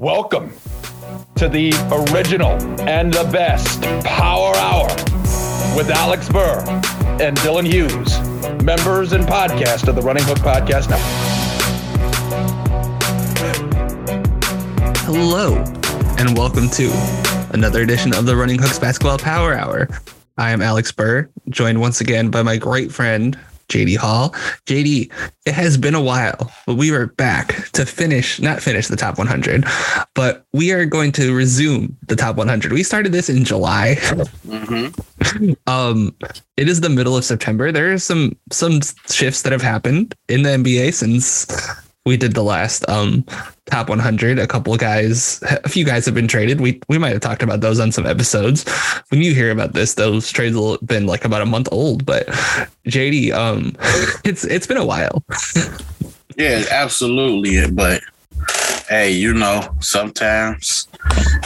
Welcome to the original and the best Power Hour with Alex Burr and Dylan Hughes, members and podcast of the Running Hook Podcast Network. Hello, and welcome to another edition of the Running Hooks Basketball Power Hour. I am Alex Burr, joined once again by my great friend, JD Hall. JD, it has been a while, but we are back to finish, not finish the top 100, but we are going to resume the top 100. We started this in July. Mm-hmm. um, it is the middle of September. There are some some shifts that have happened in the NBA since we did the last um top 100 a couple of guys a few guys have been traded. We we might have talked about those on some episodes. When you hear about this those trades have been like about a month old but jd um it's it's been a while. Yeah absolutely but hey you know sometimes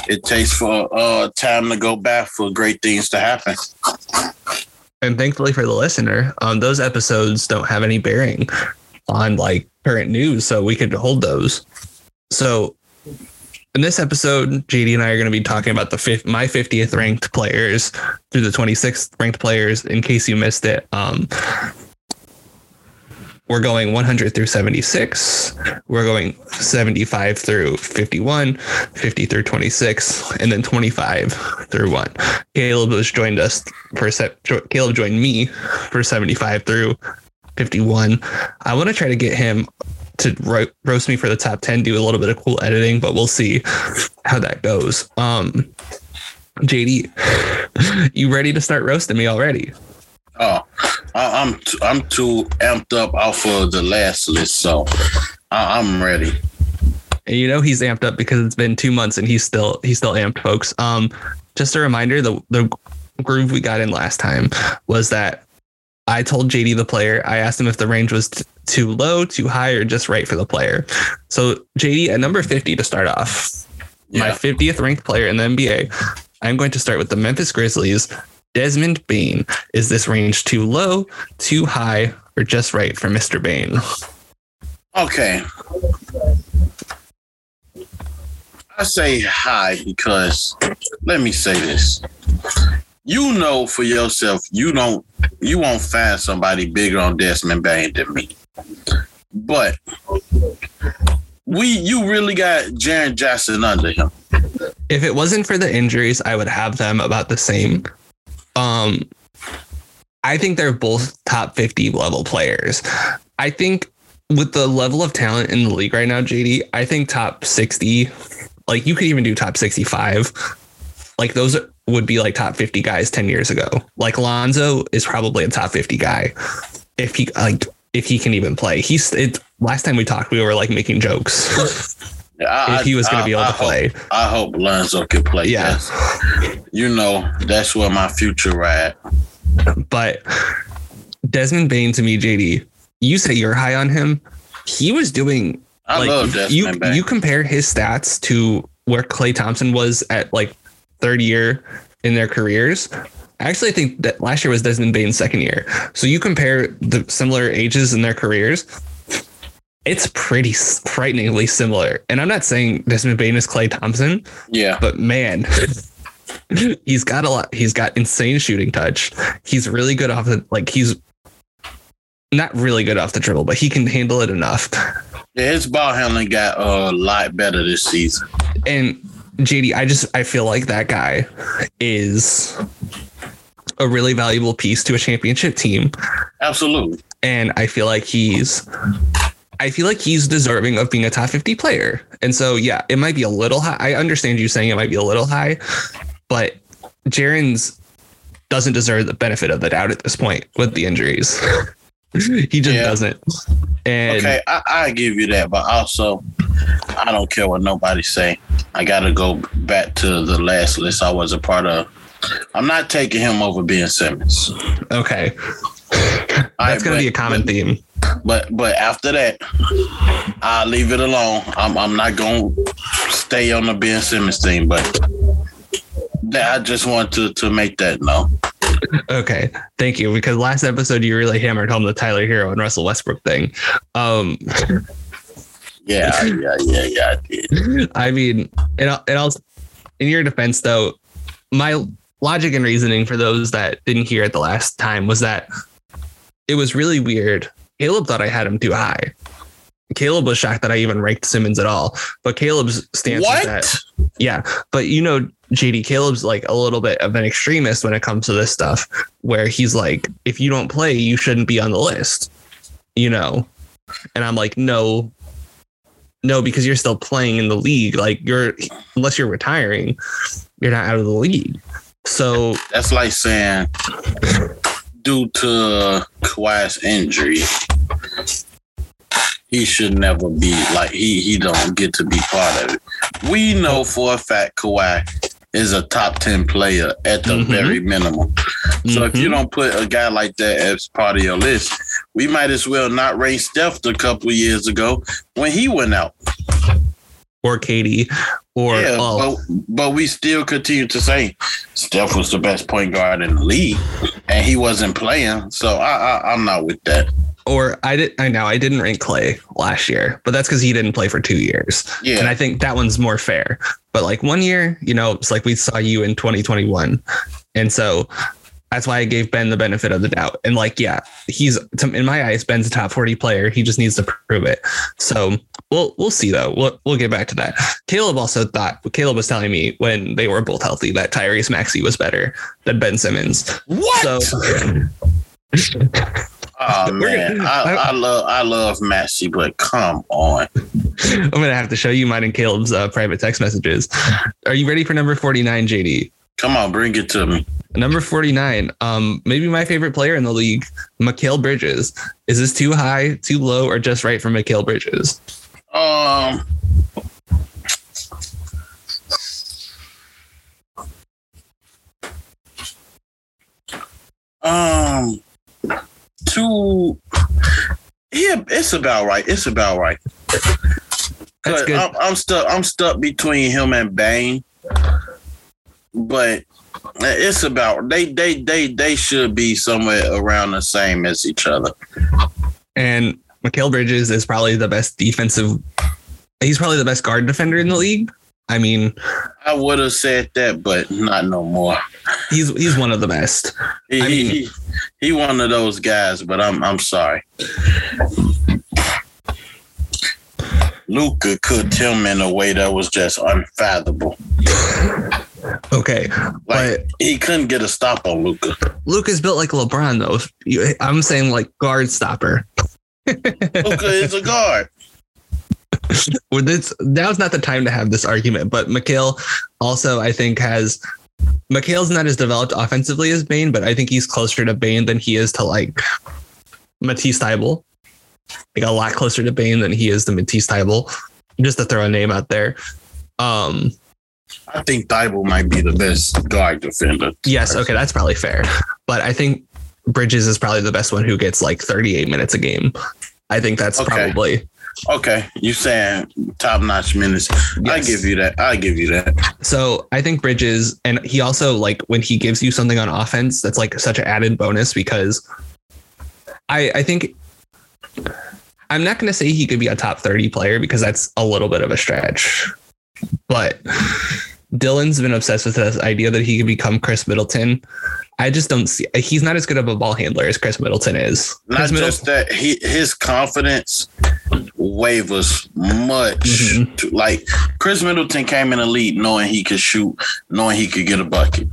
it takes for uh time to go back for great things to happen. And thankfully for the listener um those episodes don't have any bearing on like current news, so we could hold those. So in this episode, JD and I are going to be talking about the fifth, my 50th ranked players through the 26th ranked players. In case you missed it, um, we're going 100 through 76. We're going 75 through 51, 50 through 26, and then 25 through one. Caleb has joined us for. Caleb joined me for 75 through 51. I want to try to get him to ro- roast me for the top 10, do a little bit of cool editing, but we'll see how that goes. Um, JD, you ready to start roasting me already? Oh, I, am t- I'm too amped up off of the last list, so I- I'm ready. And you know he's amped up because it's been two months and he's still he's still amped, folks. Um, just a reminder: the the groove we got in last time was that I told JD the player, I asked him if the range was t- too low, too high, or just right for the player. So JD at number 50 to start off, yeah. my 50th ranked player in the NBA. I'm going to start with the Memphis Grizzlies. Desmond Bane. Is this range too low, too high, or just right for Mr. Bane? Okay. I say high because let me say this you know for yourself, you don't you won't find somebody bigger on Desmond Bane than me. But we you really got Jaren Jackson under him. If it wasn't for the injuries, I would have them about the same. Um I think they're both top 50 level players. I think with the level of talent in the league right now, JD, I think top 60, like you could even do top 65. Like those would be like top 50 guys 10 years ago. Like Lonzo is probably a top 50 guy if he like if he can even play. He's it last time we talked we were like making jokes. I, if he was going to be able I to play. Hope, I hope Lonzo can play. Yeah. Yes. You know, that's where my future at. But Desmond Bane to me, JD, you say you're high on him. He was doing I like, love Desmond you, Bane. You compare his stats to where Klay Thompson was at like third year in their careers. I actually think that last year was Desmond Bane's second year. So you compare the similar ages in their careers, it's pretty frighteningly similar. And I'm not saying Desmond Bane is Klay Thompson. Yeah. But man, he's got a lot. He's got insane shooting touch. He's really good off the like he's not really good off the dribble, but he can handle it enough. Yeah, his ball handling got a lot better this season. And JD, I just I feel like that guy is a really valuable piece to a championship team. Absolutely. And I feel like he's I feel like he's deserving of being a top 50 player. And so yeah, it might be a little high. I understand you saying it might be a little high, but Jaren's doesn't deserve the benefit of the doubt at this point with the injuries. he just yeah. doesn't. And okay, I, I give you that, but also I don't care what nobody say. I got to go back to the last list I was a part of. I'm not taking him over Ben Simmons. Okay, that's going to be a common but, theme. But but after that, I'll leave it alone. I'm I'm not going to stay on the Ben Simmons team, but I just want to to make that known. Okay, thank you. Because last episode you really hammered home the Tyler Herro and Russell Westbrook thing. Um, Yeah, yeah, yeah, yeah. I did. I mean, and I'll, and I'll, in your defense though, my logic and reasoning for those that didn't hear it the last time was that it was really weird. Caleb thought I had him too high. Caleb was shocked that I even ranked Simmons at all. But Caleb's stance What? is that yeah, but you know, JD Caleb's like a little bit of an extremist when it comes to this stuff, where he's like, if you don't play, you shouldn't be on the list, you know. And I'm like, no, no, because you're still playing in the league. Like you're, unless you're retiring, you're not out of the league. So That's like saying, due to Kawhi's injury, he should never be like he he don't get to be part of it. We know for a fact Kawhi is a top ten player at the Mhm. very minimum. So if you Mhm. don't put a guy like that as part of your list, we might as well not raise Steph a couple of years ago when he went out. or KD, or yeah, oh, but but we still continue to say Steph was the best point guard in the league, and he wasn't playing. So I, I I'm not with that. Or I did. I know I didn't rank Klay last year, but that's because he didn't play for two years. Yeah, And I think that one's more fair. But like one year, you know, it's like we saw you in 2021. And so that's why I gave Ben the benefit of the doubt. And like, yeah, he's in my eyes, Ben's a top 40 player. He just needs to prove it. So we'll we'll see though. We'll we'll get back to that. Caleb also thought Caleb was telling me when they were both healthy that Tyrese Maxey was better than Ben Simmons. what? So oh man, I, I love I love Maxey, but come on. I'm gonna have to show you mine and Caleb's uh, private text messages. Are you ready for number 49, JD? Come on, bring it to me. Number 49, um, maybe my favorite player in the league, Mikal Bridges. Is this too high, too low, or just right for Mikal Bridges? Um, um, two. Yeah, it's about right. It's about right. That's good. I'm, I'm stuck. I'm stuck between him and Bane, but it's about they they they they should be somewhere around the same as each other. And Mikal Bridges is probably the best defensive. He's probably the best guard defender in the league. I mean, I would have said that, but not no more. he's he's one of the best. He, I mean- he, he one of those guys, but I'm I'm sorry. Luka cooked him in a way that was just unfathomable. Okay, Like but he couldn't get a stop on Luka. Luke is built like LeBron though. I'm saying like guard stopper. Luka is a guard. Well, this now's not the time to have this argument, but Mikal also I think has Mikal's not as developed offensively as Bane, but I think he's closer to Bane than he is to like Matisse Thybulle. Like a lot closer to Bane than he is to Matisse Thybulle. Just to throw a name out there. Um I think Thybulle might be the best guard defender. yes, okay, that's probably fair. But I think Bridges is probably the best one who gets like 38 minutes a game. I think that's Okay. probably Okay, you saying top notch minutes? I give you that. I give you that. So I think Bridges, and he also like when he gives you something on offense, that's like such an added bonus because I I think I'm not going to say he could be a top 30 player because that's a little bit of a stretch, but Dylan's been obsessed with this idea that he could become Khris Middleton. I just don't see he's not as good of a ball handler as Khris Middleton is. Not Khris just that, he his confidence wavers much. Mhm. To, like Khris Middleton came in the league knowing he could shoot, knowing he could get a bucket.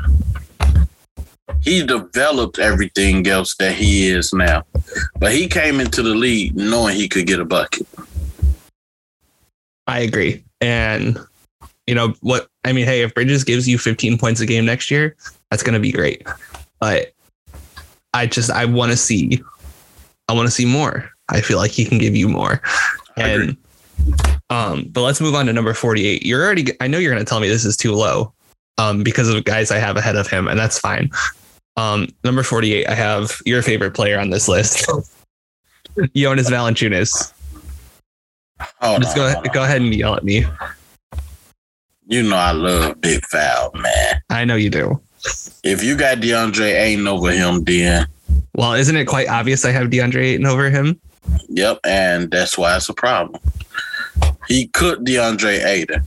He developed everything else that he is now, but he came into the league knowing he could get a bucket. I agree. And you know what I mean, hey, if Bridges gives you 15 points a game next year, that's going to be great. But I just I want to see I want to see more. I feel like he can give you more. And um but let's move on to number 48. You're already I know you're going to tell me this is too low um because of guys I have ahead of him and that's fine. Um number 48 I have your favorite player on this list. Jonas Valanciunas. Hold Just on, go hold ahead, on. go ahead and yell at me. You know I love Big Foul, man. I know you do. If you got DeAndre Ayton over him, then Well, isn't it quite obvious I have DeAndre Ayton over him? Yep, and that's why it's a problem. He cooked DeAndre Ayton.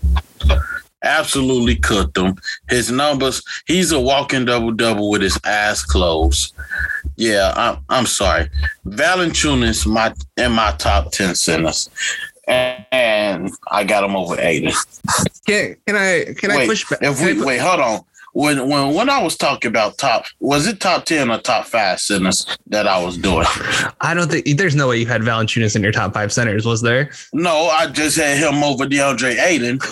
Absolutely cooked him. His numbers, he's a walking double double with his eyes closed. Yeah, I'm, I'm sorry. Valanciunas my in my top 10 centers. And, and I got him over Ayton. Can, can I can I push back? if we wait, hold on. When when when I was talking about top, was it top ten or top five centers that I was doing? I don't think there's no way you had Valanciunas in your top five centers, was there? No, I just had him over DeAndre Ayton.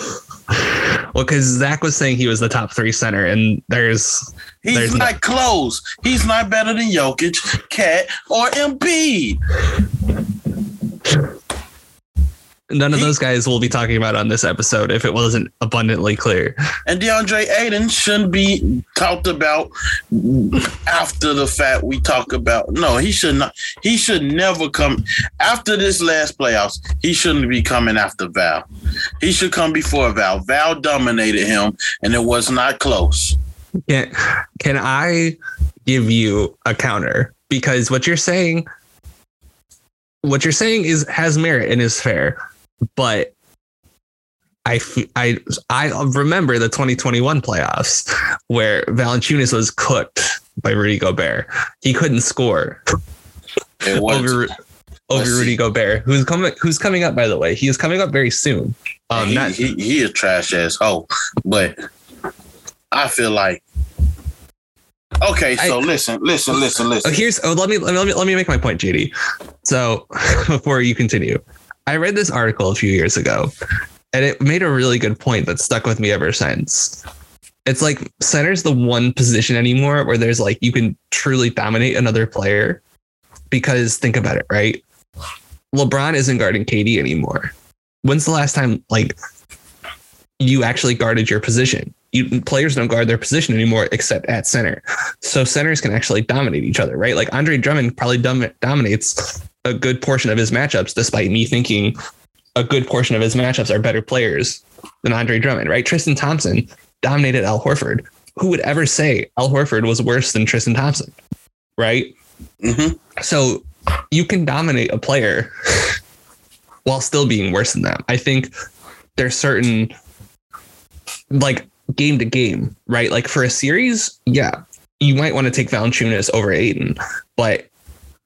Well, because Zach was saying he was the top three center, and there's He's There's no- not close. He's not better than Jokic, KAT, or Embiid. None of He- those guys we'll be talking about on this episode if it wasn't abundantly clear. And DeAndre Ayton shouldn't be talked about after the fact we talk about. No, he should not. He should never come after this last playoffs. He shouldn't be coming after Val. He should come before Val. Val dominated him, and it was not close. Can can I give you a counter? Because what you're saying, what you're saying is has merit and is fair, but I, I, I remember the 2021 playoffs where Valanciunas was cooked by Rudy Gobert. He couldn't score over over Rudy. Gobert, who's coming who's coming up by the way. He is coming up very soon. Um, he, not he he a trash ass hoe, but I feel like. Okay, so I- listen, listen, listen, listen. Oh, here's oh, let me let me let me make my point, JD. So before you continue, I read this article a few years ago, and it made a really good point that stuck with me ever since. It's like center's the one position anymore where there's like you can truly dominate another player. Because think about it, right? LeBron isn't guarding KD anymore. When's the last time like you actually guarded your position? You players don't guard their position anymore except at center. So centers can actually dominate each other, right? Like Andre Drummond probably dom- dominates a good portion of his matchups, despite me thinking a good portion of his matchups are better players than Andre Drummond, right? Tristan Thompson dominated Al Horford. Who would ever say Al Horford was worse than Tristan Thompson, right? hmm So you can dominate a player while still being worse than them. I think there's certain like game to game, right? Like for a series, yeah, you might want to take Valanciunas over Ayton, but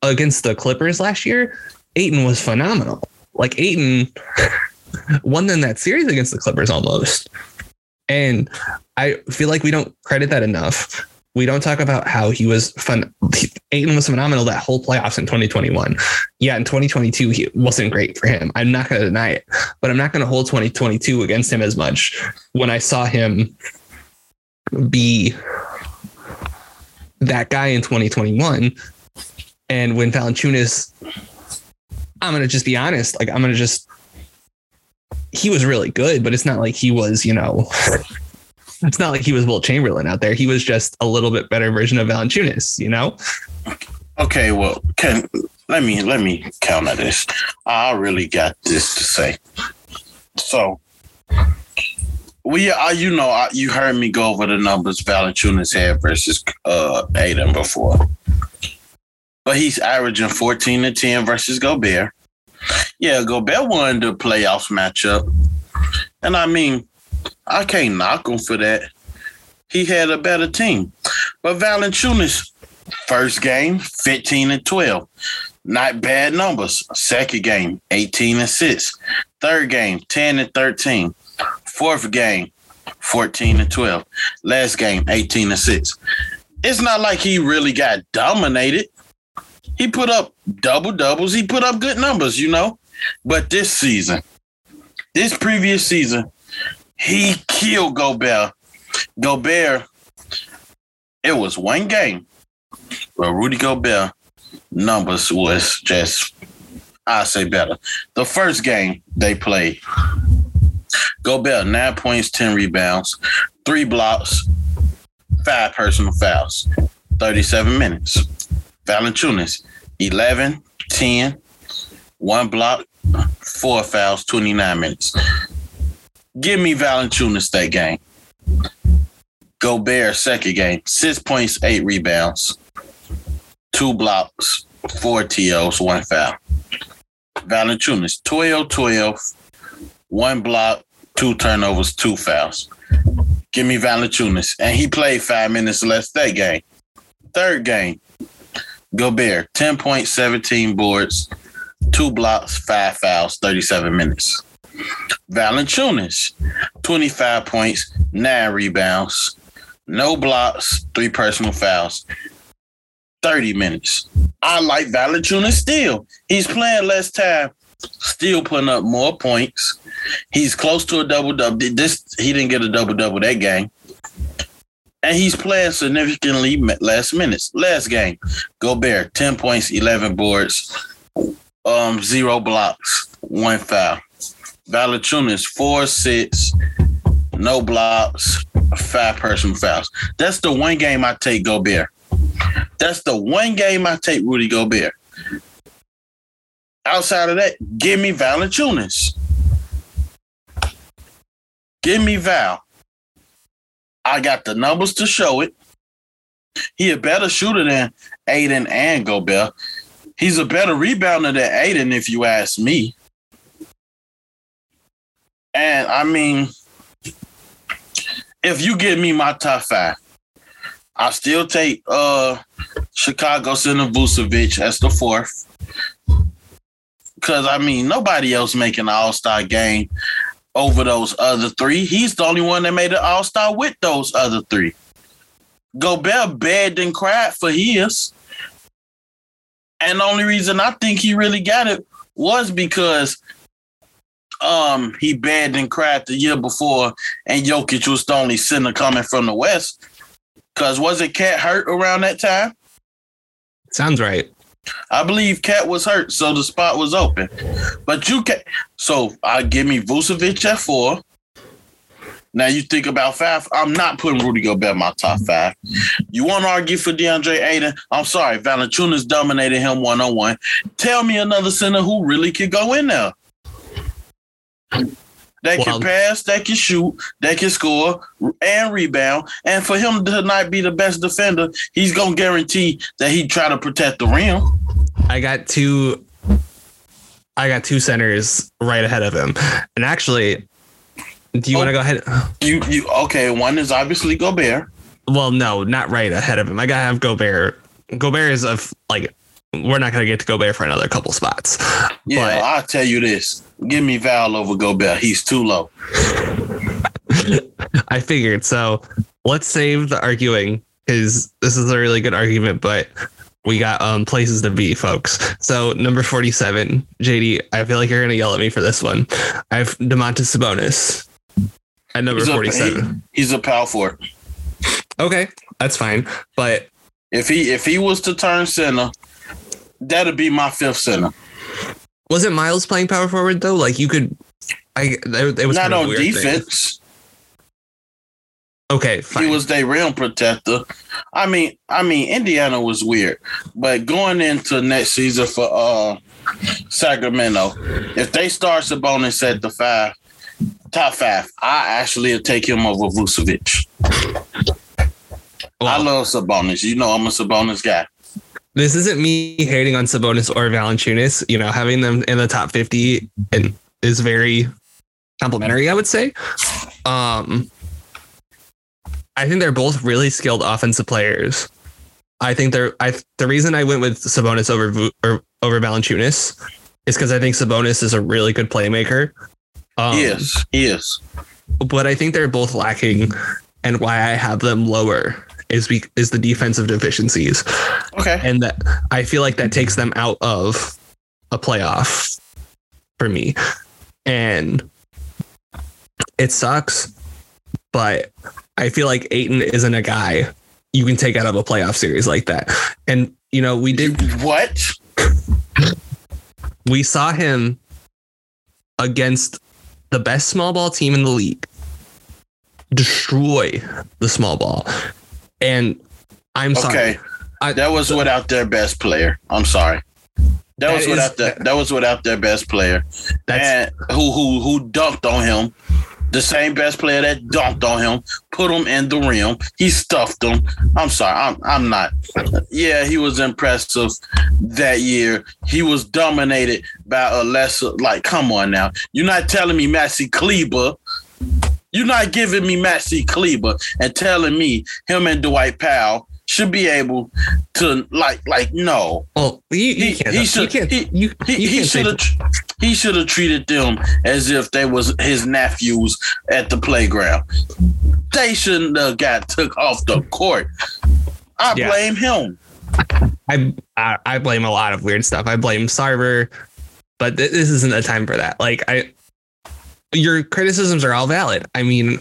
against the Clippers last year, Ayton was phenomenal. Like Ayton won in that series against the Clippers almost. And I feel like we don't credit that enough. We don't talk about how he was fun. Ayton was phenomenal that whole playoffs in 2021. Yeah, in 2022, he wasn't great for him. I'm not going to deny it, but I'm not going to hold 2022 against him as much when I saw him be that guy in 2021. And when Valanciunas, I'm to just be honest, like, I'm to just, he was really good, but it's not like he was, you know, it's not like he was Wilt Chamberlain out there. He was just a little bit better version of Valanciunas, you know? Okay, well, can let me let me counter this. I really got this to say. So, we, uh, you know, I, you heard me go over the numbers Valanciunas had versus uh Ayton before, but he's averaging fourteen to ten versus Gobert. Yeah, Gobert won the playoffs matchup, and I mean, I can't knock him for that. He had a better team, but Valanciunas First game, 15 and 12. Not bad numbers. Second game, 18 and 6. Third game, 10 and 13. Fourth game, 14 and 12. Last game, 18 and 6. It's not like he really got dominated. He put up double doubles. He put up good numbers, you know. But this season, this previous season, he killed Gobert. Gobert, it was one game well, Rudy Gobert numbers was just, I say better. The first game they played, Gobert nine points, ten rebounds, three blocks, five personal fouls, thirty-seven minutes. Valanciunas 11, 10, one block, four fouls, twenty-nine minutes. Give me Valanciunas that game. Gobert second game, six points, eight rebounds two blocks, four TOs, one foul. Valanciunas, 12 12, one block, two turnovers, two fouls. Give me Valanciunas. And he played five minutes less that game. Third game, Gobert, 10 points, 17 boards, two blocks, five fouls, 37 minutes. Valanciunas, 25 points, nine rebounds, no blocks, three personal fouls, 30 minutes. I like Valanciunas still. He's playing less time, still putting up more points. He's close to a double double. This he didn't get a double double that game. And he's playing significantly less minutes. Last game, Gobert, 10 points, 11 boards, um, zero blocks, one foul. Valanciunas, four, six, no blocks, five personal fouls. That's the one game I take Gobert. That's the one game I take Rudy Gobert. Outside of that, give me Valanciunas. Give me Val. I got the numbers to show it. He a better shooter than Ayton and Gobert. He's a better rebounder than Ayton, if you ask me. And I mean, if you give me my top five, I still take uh Chicago Center Vucevic as the fourth. Cause I mean nobody else making an all-star game over those other three. He's the only one that made an all-star with those other three. Gobert begged and cried for his. And the only reason I think he really got it was because um he begged and cried the year before, and Jokic was the only center coming from the West. Cause was it KAT hurt around that time? Sounds right. I believe KAT was hurt, so the spot was open. But you can so I give me Vucevic at four. Now you think about five. I'm not putting Rudy Gobert in my top five. You want to argue for DeAndre Ayton? I'm sorry, Valanciunas dominated him one on one. Tell me another center who really could go in there. That Well- can pass, that can shoot, that can score and rebound. And for him to not be the best defender, he's gonna guarantee that he try to protect the rim. I got two. I got two centers right ahead of him, and actually, do you Oh. want to go ahead? You you okay? One is obviously Gobert. Well, no, not right ahead of him. I gotta have Gobert. Gobert is a like we're not gonna get to Gobert for another couple spots. Yeah, But- I'll tell you this. Give me Val over Gobert. He's too low. I figured. So let's save the arguing because this is a really good argument, but we got um places to be, folks. So number forty-seven, JD. I feel like you're gonna yell at me for this one. I have Domantas Sabonis at number He's a- forty-seven. He's a power forward. Okay, that's fine. But If he if he was to turn center, that'd be my fifth center. wasn't Miles playing power forward though? Like you could. I it, it was Not kind of on weird thing. defense. Okay, fine. He was their rim protector. I mean, I mean, Indiana was weird, but going into next season for uh Sacramento, if they start Sabonis at the five, top five, I actually will take him over Vucevic. I love Sabonis. You know, I'm a Sabonis guy. This isn't me hating on Sabonis or Valanciunas. You know, having them in the top 50 and is very complimentary, I would say. Um, I think they're both really skilled offensive players. I think they're I the reason I went with Sabonis over or over Valanciunas is because I think Sabonis is a really good playmaker. Um. He is. but I think they're both lacking, and why I have them lower is be, is the defensive deficiencies Okay. and that I feel like that takes them out of a playoff for me. And it sucks, but I feel like Ayton isn't a guy you can take out of a playoff series like that. And you know, we did What? we saw him against the best small ball team in the league destroy the small ball. And I'm sorry. Okay. That was without their best player. I'm sorry. That, That was is- without that. That was without their best player, and who who who dunked on him the same best player that dunked on him, put him in the rim. He stuffed him. I'm sorry, I'm I'm not. Yeah, he was impressive that year. He was dominated by a lesser. Like, come on now, you're not telling me Maxi Kleber. You're not giving me Maxi Kleber and telling me him and Dwight Powell should be able to like like no. Well, you, you He he should he, you, he, he should have he should have treated them as if they was his nephews at the playground. They shouldn't have got took off the court. I Yeah. blame him. I, I I blame a lot of weird stuff. I blame Sarver, but th- this isn't a time for that. Like I, your criticisms are all valid. I mean,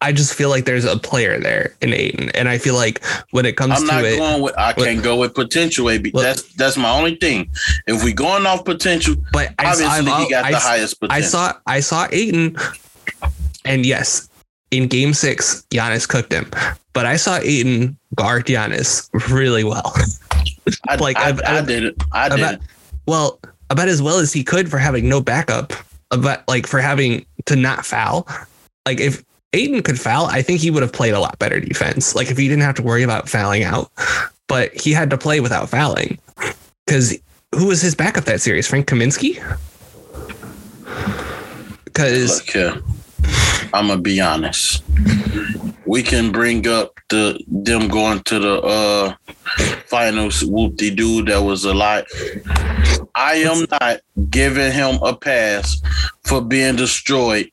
I just feel like there's a player there in Ayton, and I feel like when it comes I'm to not it, going with I can't go with potential AB. Look- that's that's my only thing. If we're going off potential, but I, obviously I've- he got I, the highest potential. I saw I saw Ayton, and yes, in Game Six, Giannis cooked him, but I saw Ayton guard Giannis really well. I, like, I, I I've- did it. I did about, it. well about as well as he could for having no backup about like for having to not foul like if Ayton could foul I think he would have played a lot better defense like if he didn't have to worry about fouling out but he had to play without fouling because who was his backup that series Frank Kaminsky because. I'm gonna be honest. We can bring up the them going to the uh finals whoop de doo that was a lot. I am not giving him a pass for being destroyed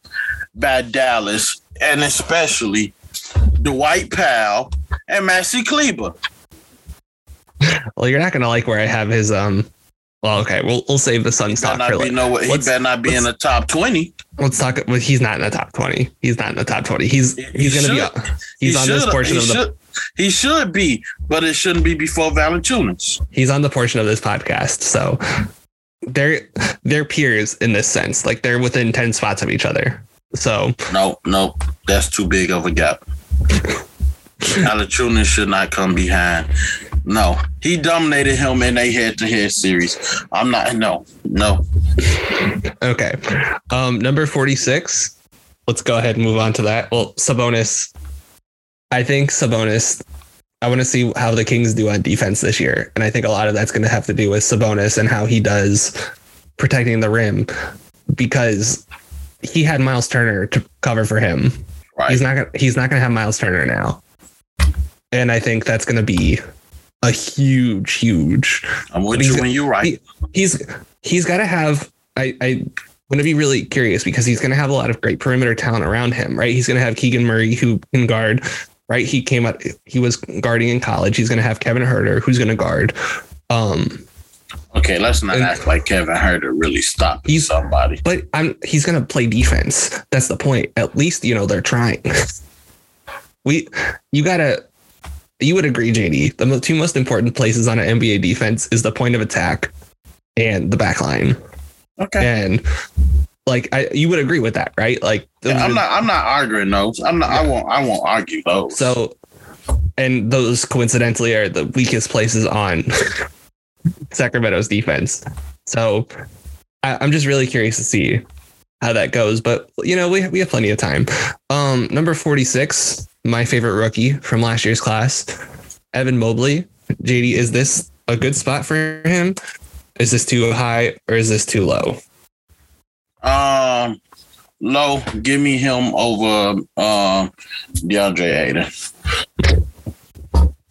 by Dallas and especially Dwight Powell and Maxi Kleber. well you're not gonna like where I have his um well okay we'll, we'll save the Suns talk for be no he let's- better not be in the top twenty. let's talk well, he's not in the top 20 he's not in the top 20 he's He he's gonna should. be he's He on this portion he of the should, he should be, but it shouldn't be before Valanciunas. he's on the portion of this podcast so they're they're peers in this sense like they're within 10 spots of each other so No, no, that's too big of a gap. Valanciunas should not come behind. No, he dominated him in a head-to-head series. I'm not. No, no. okay um number 46 let's go ahead and move on to that well sabonis i think sabonis i want to see how the kings do on defense this year and i think a lot of that's going to have to do with sabonis and how he does protecting the rim because he had miles turner to cover for him Right. He's not gonna he's not gonna have Miles Turner now. And I think that's gonna be a huge, huge I'm with you when you're right. he's he's gotta have I, I'm gonna be really curious because he's gonna have a lot of great perimeter talent around him, right? He's gonna have Keegan Murray who can guard, right? He came up, he was guarding in college. He's gonna have Kevin Huerter who's gonna guard. Um Okay, let's not and- act like Kevin Huerter really stopped He's- somebody. but I'm he's gonna play defense. That's the point. At least you know they're trying. we you gotta you would agree, JD. The two most important places on an NBA defense is the point of attack and the back line. Okay. And like I you would agree with that, right? Like Yeah, I'm are- not. I'm not arguing those. I'm not. I won't. I won't argue those. so and those coincidentally are the weakest places on Sacramento's defense. So I, I'm just really curious to see how that goes. But you know, we we have plenty of time. Um, number 46, my favorite rookie from last year's class, Evan Mobley. JD, is this a good spot for him? Is this too high or is this too low? Um, low. Give me him over um DeAndre Ayton.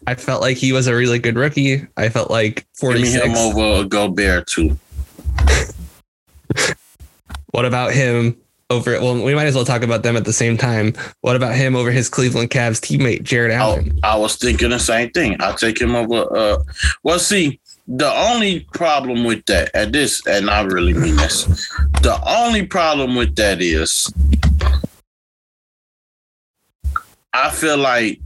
I felt like he was a really good rookie. I felt like Give me 46. him over a Gobert too. What about him over? Well, we might as well talk about them at the same time. What about him over his Cleveland Cavs teammate Jarrett Oh, Allen? I was thinking the same thing. I'll take him over. Uh, well, see, the only problem with that, and this, and I really mean this, the only problem with that is, I feel like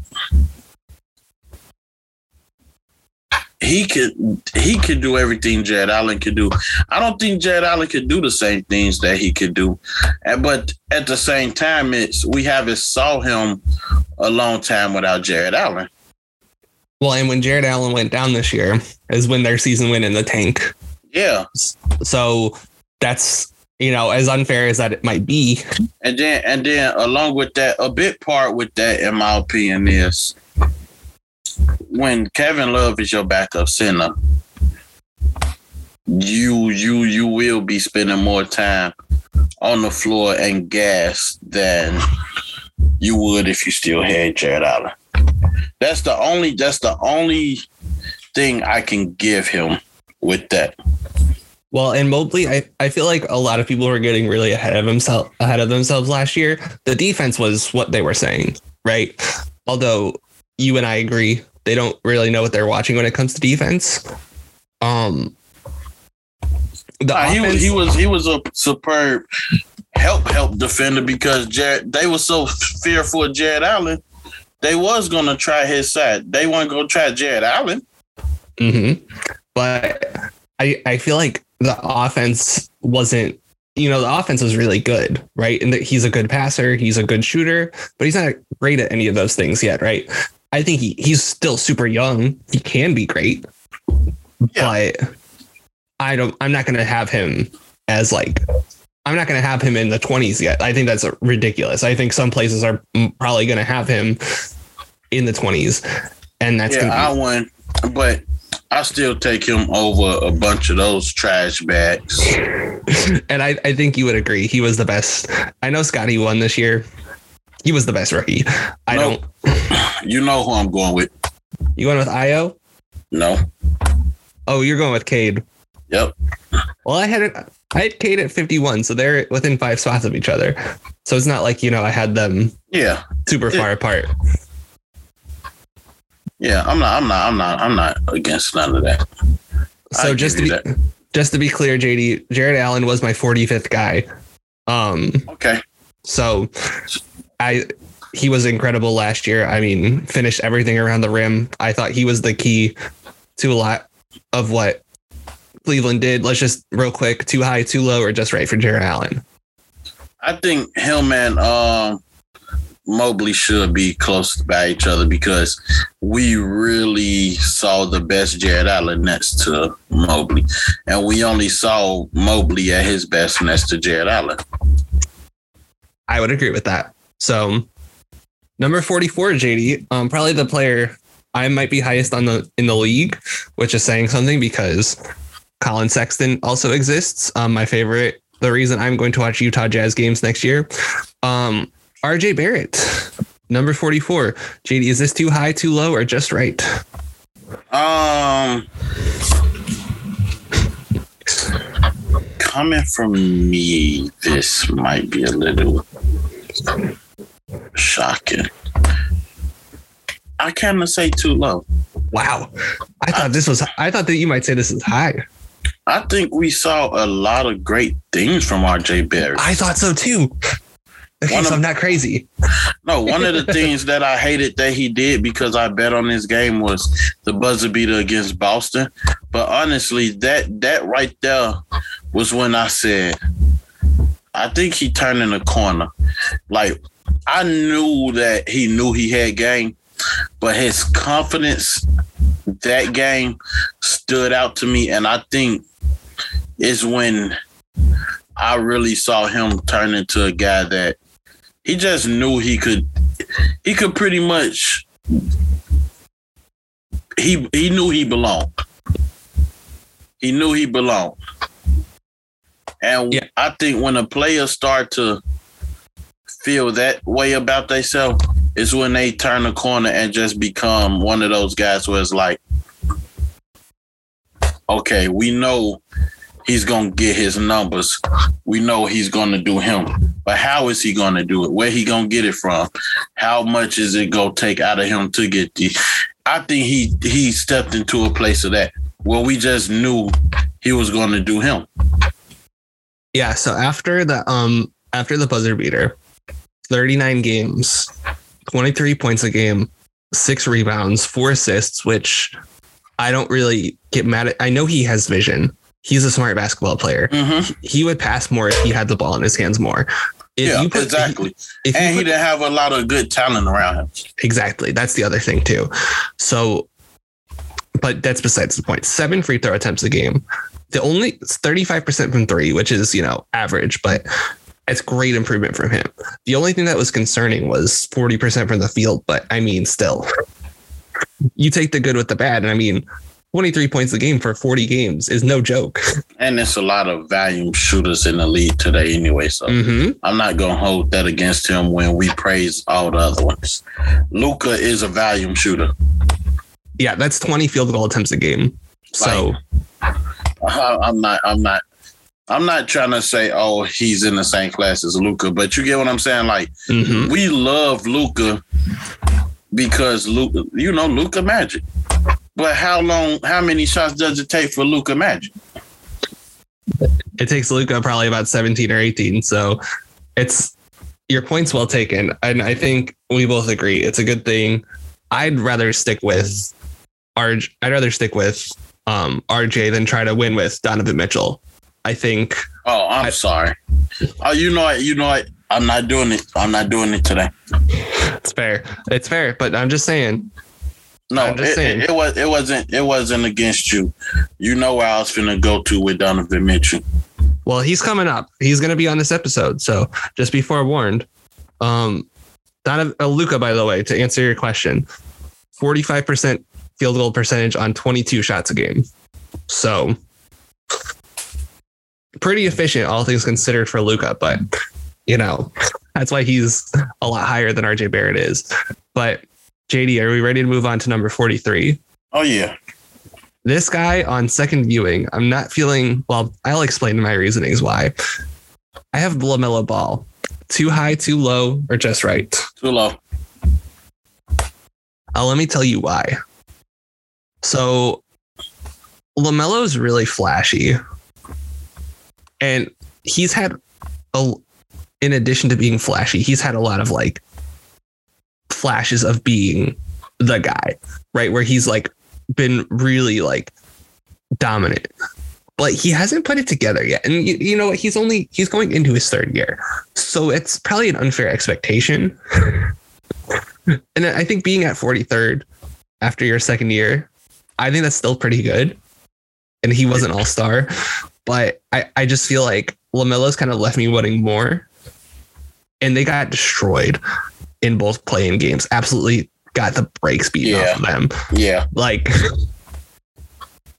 he could he could do everything Jarrett Allen could do. I don't think Jarrett Allen could do the same things that he could do, And- but at the same time, it's we haven't saw him a long time without Jarrett Allen. Well, and when Jarrett Allen went down this year is when their season went in the tank. Yeah, So that's you know, as unfair as that it might be. And then and then along with that, a bit part with that, in my opinion, is when Kevin Love is your backup center, you you you will be spending more time on the floor and gas than you would if you still had Jarrett Allen. That's the only that's the only thing I can give him with that. Well, and Mobley, I, I feel like a lot of people were getting really ahead of himself ahead of themselves last year. The defense was what they were saying, right? Although you and I agree, they don't really know what they're watching when it comes to defense. Um, the uh, he was he was he was a superb help help defender because Jarrett they were so fearful of Jarrett Allen. They was gonna try his side. They weren't gonna try Jarrett Allen. Mm-hmm. But I I feel like the offense wasn't you know the offense was really good right and that he's a good passer he's a good shooter but he's not great at any of those things yet right i think he, he's still super young he can be great yeah. but i don't i'm not going to have him as like i'm not going to have him in the 20s yet i think that's ridiculous i think some places are probably going to have him in the 20s and that's yeah, i won but I still take him over a bunch of those trash bags. and I, I think you would agree. He was the best. I know Scottie won this year. He was the best rookie. I nope. don't. You know who I'm going with. You going with Ayo? No. Oh, you're going with Cade. Yep. Well, I had it. I had Cade at 51, so they're within five spots of each other. So it's not like you know I had them. Yeah. Super far apart. Yeah, I'm not. I'm not. I'm not. I'm not against none of that. So just to be that. just to be clear, JD, Jarrett Allen was my 45th guy. Um. Okay. So, I he was incredible last year. I mean, finished everything around the rim. I thought he was the key to a lot of what Cleveland did. Let's just real quick, too high, too low, or just right for Jarrett Allen. I think him and um Mobley should be close by each other because we really saw the best Jarrett Allen next to Mobley. And we only saw Mobley at his best next to Jarrett Allen. I would agree with that. So number 44, JD, um, probably the player I might be highest on the in the league, which is saying something because Collin Sexton also exists. Um, my favorite, the reason I'm going to watch Utah Jazz games next year. Um, RJ Barrett, number 44. JD, is this too high, too low, or just right? Um, coming from me, this might be a little shocking. I can't say too low. Wow. I thought I, this was, I thought that you might say this is high. I think we saw a lot of great things from RJ Barrett. I thought so too. Okay, so I'm not crazy. No, one of the things that I hated that he did because I bet on this game was the buzzer beater against Boston. But honestly, that that right there was when I said, I think he turned in a corner. Like I knew that he knew he had game, but his confidence that game stood out to me, and I think is when I really saw him turn into a guy that he just knew he could he could pretty much he he knew he belonged. He knew he belonged. And yeah. I think when a player start to feel that way about themselves, is when they turn the corner and just become one of those guys where it's like, okay, we know he's gonna get his numbers. We know he's gonna do him. But how is he gonna do it? Where he gonna get it from? How much is it gonna take out of him to get the I think he he stepped into a place of that where we just knew he was gonna do him. Yeah, so after the um after the buzzer beater, 39 games, 23 points a game, six rebounds, four assists, which I don't really get mad at. I know he has vision he's a smart basketball player. Mm-hmm. He would pass more if he had the ball in his hands more. If yeah, put, exactly. If, if and he didn't have a lot of good talent around him. Exactly. That's the other thing too. So, but that's besides the point. Seven free throw attempts a game, The only 35% from three, which is, you know, average, but it's great improvement from him. The only thing that was concerning was 40% from the field, but I mean, still, you take the good with the bad. And I mean, 23 points a game for 40 games is no joke. And it's a lot of volume shooters in the league today anyway. So hmm I'm not gonna hold that against him when we praise all the other ones. Luka is a volume shooter. Yeah, that's 20 field goal attempts a game. So, I- I'm not. I'm not. I'm not trying to say, oh, he's in the same class as Luka, but you get what I'm saying. Like mhm. we love Luka because Luka, you know, Luka Magic. But how long? How many shots does it take for Luka Magic? it takes Luka probably about 17 or 18. So it's your point's well taken. And I think we both agree it's a good thing. I'd rather stick with RJ. I'd rather stick with um, RJ than try to win with Donovan Mitchell. I think Oh, I'm I- sorry. Oh, you know what? You know what? I'm not doing it. I'm not doing it today. it's fair. It's fair, but I'm just saying. No, I'm just it, saying. it, it was it wasn't it wasn't against you. You know where I was gonna go to with Donovan Mitchell. Well, he's coming up. He's going to be on this episode, so just be forewarned. Um, Donovan uh, Luka, by the way, to answer your question, forty-five percent field goal percentage on twenty-two shots a game. So pretty efficient, all things considered, for Luka. But you know, that's why he's a lot higher than RJ Barrett is. But JD, are we ready to move on to number forty-three? Oh yeah. this guy on second viewing, I'm not feeling well. I'll explain my reasonings why. I have LaMelo Ball, too high, too low, or just right. Too low. Uh, let me tell you why. So, LaMelo is really flashy, and he's had a. In addition to being flashy, he's had a lot of like flashes of being the guy, right? Where he's like been really like dominant, but he hasn't put it together yet. And you, you know what? He's only he's going into his third year, so it's probably an unfair expectation. and I think being at 43rd after your second year, I think that's still pretty good. And he was an all star, but I, I just feel like LaMelo's kind of left me wanting more. And they got destroyed in both play-in games. Absolutely got the brakes beaten Yeah. off of them. Yeah. Like,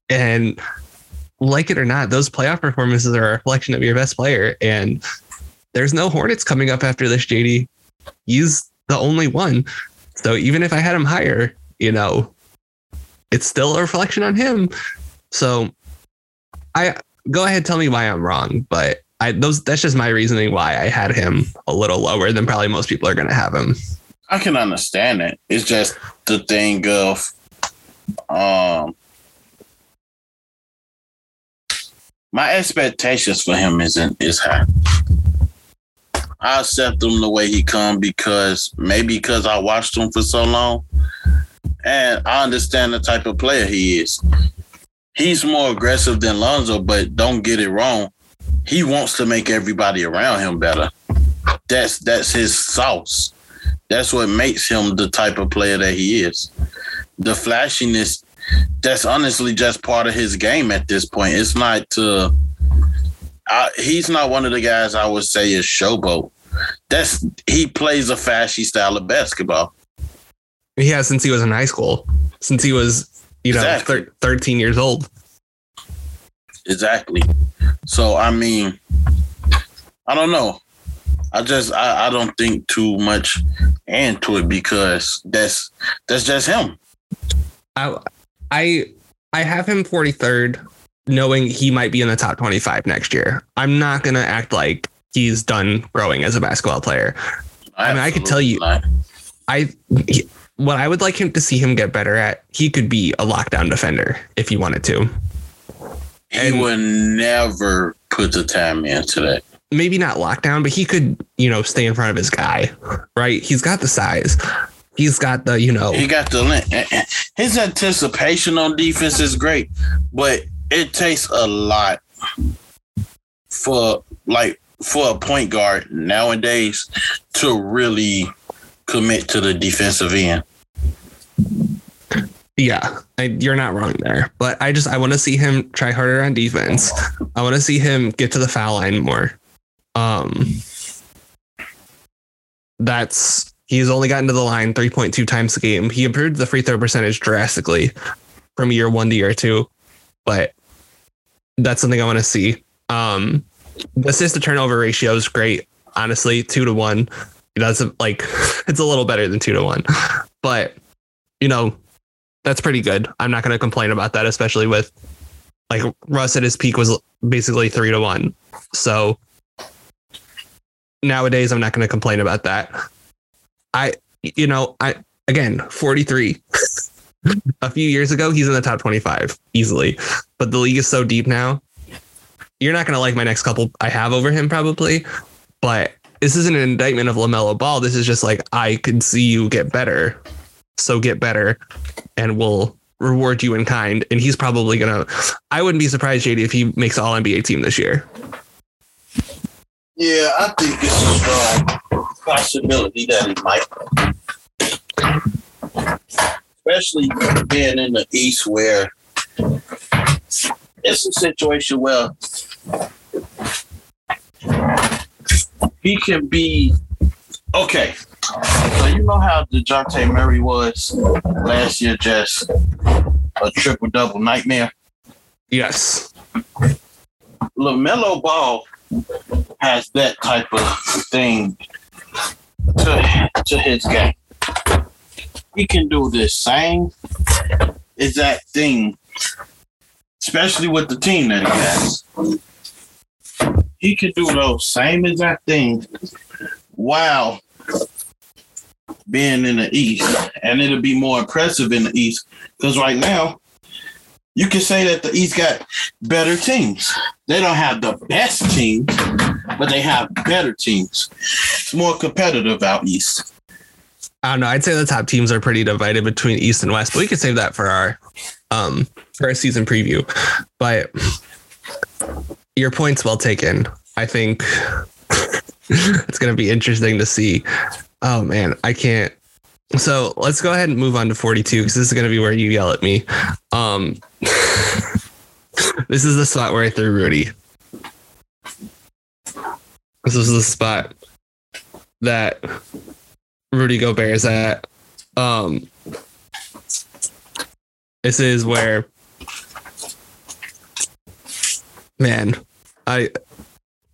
and like it or not, those playoff performances are a reflection of your best player. And there's no Hornets coming up after this, JD. He's the only one. So even if I had him higher, you know, it's still a reflection on him. So I go ahead, tell me why I'm wrong, but I those that's just my reasoning why I had him a little lower than probably most people are gonna have him. I can understand it. It's just the thing of um my expectations for him isn't is high. I accept him the way he come because maybe because I watched him for so long and I understand the type of player he is. He's more aggressive than Lonzo, but don't get it wrong. He wants to make everybody around him better. That's that's his sauce. That's what makes him the type of player that he is. The flashiness, that's honestly just part of his game at this point. It's not to. I, he's not one of the guys I would say is showboat. That's he plays a flashy style of basketball. He has since he was in high school, since he was, you know, Exactly. thir- 13 years old. Exactly. So I mean, I don't know. I just I, I don't think too much into it because that's that's just him. I, I, I have him 43rd, knowing he might be in the top 25 next year. I'm not gonna act like he's done growing as a basketball player. I mean, I could tell you- not. I, what I would like him to see him get better at, he could be a lockdown defender if he wanted to. He and- would never put the time into that. maybe not lockdown, but he could, you know, stay in front of his guy, right? He's got the size. He's got the, you know, He got the length. His anticipation on defense is great, but it takes a lot for like for a point guard nowadays to really commit to the defensive end. Yeah, I, you're not wrong there. But I just I want to see him try harder on defense. I want to see him get to the foul line more. Um, that's he's only gotten to the line 3.2 times a game. He improved the free throw percentage drastically from year one to year two, but that's something I want to see. Um, the assist to turnover ratio is great. Honestly, two to one. Doesn't like it's a little better than two to one, but you know that's pretty good. I'm not going to complain about that, especially with like Russ at his peak was basically three to one. So nowadays, I'm not going to complain about that. I, you know, I again 43. a few years ago, he's in the top 25 easily, but the league is so deep now. You're not going to like my next couple I have over him probably, but this isn't an indictment of LaMelo Ball. This is just like, I could see you get better. So get better and we'll reward you in kind. And he's probably to, I wouldn't be surprised, JD, if he makes all NBA team this year. Yeah, I think it's a strong possibility that he might. Especially being in the East where it's a situation where he can be okay. You know how Dejounte Murray was last year, just a triple double nightmare. Yes. LaMelo Ball has that type of thing to, to his game. He can do the same exact thing, especially with the team that he has. He can do those same exact things while being in the East, and it'll be more impressive in the East because right now you can say that the East got better teams. They don't have the best teams, but they have better teams. It's more competitive out East. I don't know. I'd say the top teams are pretty divided between East and West, but we could save that for our um for our season preview. But your point's well taken. I think it's gonna be interesting to see. Oh man, I can't. So let's go ahead and move on to 42 because this is gonna be where you yell at me. Um this is the spot where I threw Rudy. This is the spot that Rudy Gobert is at. Um, this is where, man, I,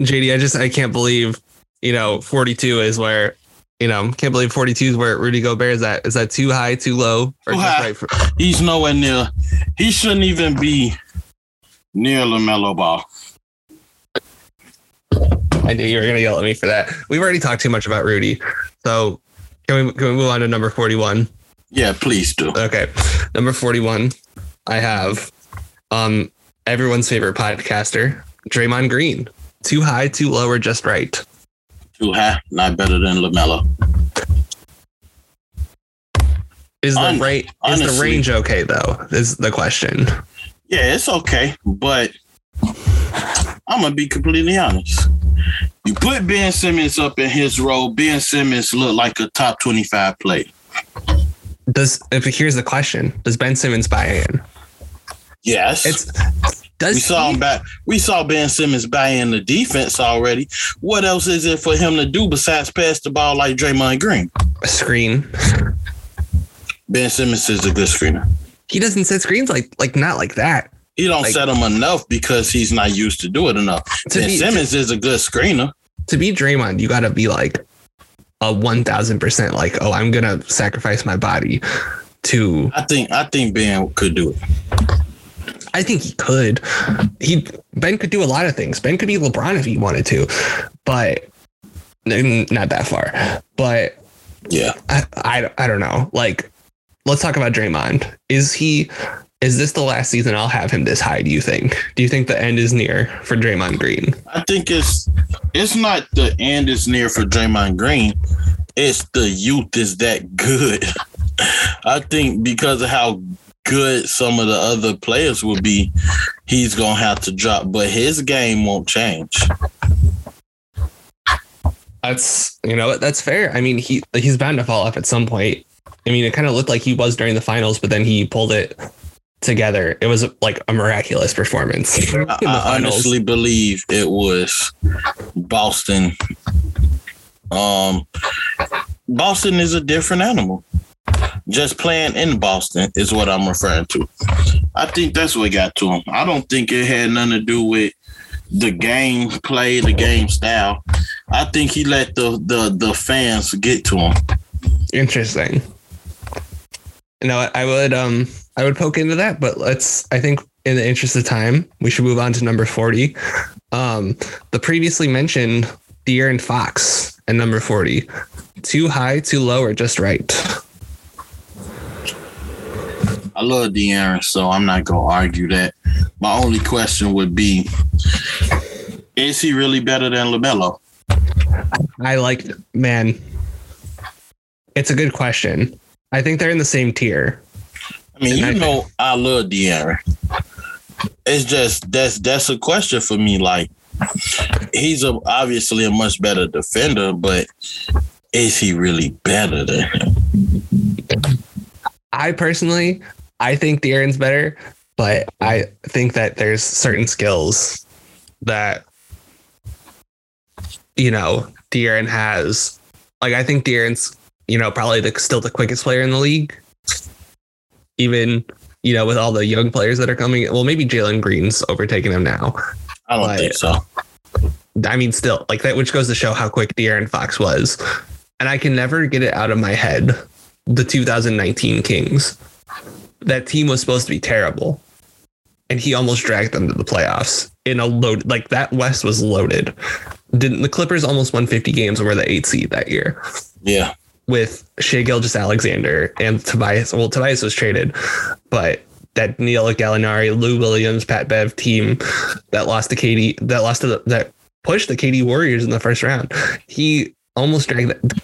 JD, I just I can't believe, you know, 42 is where, you know, can't believe 42 is where Rudy Gobert is at. Is that too high, too low, or Too just high. right for? He's nowhere near. He shouldn't even be near LaMelo Ball. I knew you were gonna yell at me for that. We've already talked too much about Rudy, so can we can we move on to number 41? Yeah, please do. Okay. Number 41, I have um everyone's favorite podcaster, Draymond Green. Too high, too low, or just right? Too high, not better than LaMelo. Is the Hon- rate is the range okay though? Is the question. Yeah, it's okay, but I'm gonna be completely honest. You put Ben Simmons up in his role. Ben Simmons look like a top 25 player. Does if here's the question, does Ben Simmons buy in? Yes, It's does we saw he- him back. We saw Ben Simmons buy in the defense already. What else is it for him to do besides pass the ball like Draymond Green? a screen. Ben Simmons is a good screener. He doesn't set screens like like not like that. He don't Like- set them enough because he's not used to do it enough. To ben be- Simmons is a good screener. To be Draymond, you gotta be like a one thousand percent like, oh, I'm gonna sacrifice my body to I think I think Ben could do it. I think he could. He Ben could do a lot of things. Ben could be LeBron if he wanted to, but not that far. But Yeah. I, I, I don't know. Like, let's talk about Draymond. Is he? Is this the last season I'll have him this high? Do you think? Do you think the end is near for Draymond Green? I think it's it's not the end is near for Draymond Green. It's the youth is that good. I think because of how good some of the other players will be, he's gonna have to drop, but his game won't change. That's you know that's fair. I mean he he's bound to fall off at some point. I mean, it kind of looked like he was during the finals, but then he pulled it together. It was like a miraculous performance. I, I honestly believe it was Boston. Um, Boston is a different animal. Just playing in Boston is what I'm referring to. I think that's what got to him. I don't think it had nothing to do with the game play, the game style. I think he let the the the fans get to him. Interesting. You know, I would um I would poke into that, but let's I think in the interest of time, we should move on to number 40. Um the previously mentioned De'Aaron Fox and number 40. Too high, too low, or just right? I love De'Aaron, so I'm not gonna argue that. My only question would be: Is he really better than LaMelo? I like man. It's a good question. I think they're in the same tier. I mean, And you I- know, I love De'Aaron. It's just that's that's a question for me. Like, he's a, obviously a much better defender, but is he really better than him? I personally, I think De'Aaron's better, but I think that there's certain skills that you know De'Aaron has. Like I think De'Aaron's, you know, probably the, still the quickest player in the league. Even you know, with all the young players that are coming, well, maybe Jalen Green's overtaking him now. I don't Like- think so. I mean, still like that, which goes to show how quick De'Aaron Fox was. And I can never get it out of my head. The 2019 Kings, that team was supposed to be terrible, and he almost dragged them to the playoffs in a load. Like that West was loaded. Didn't the Clippers almost won 50 games and were the eight seed that year Yeah, with Shai Gilgeous-Alexander and Tobias? Well, Tobias was traded, but that Neil Gallinari, Lou Williams, Pat Bev team that lost to KD, that lost to the, that pushed the KD Warriors in the first round. He almost dragged that.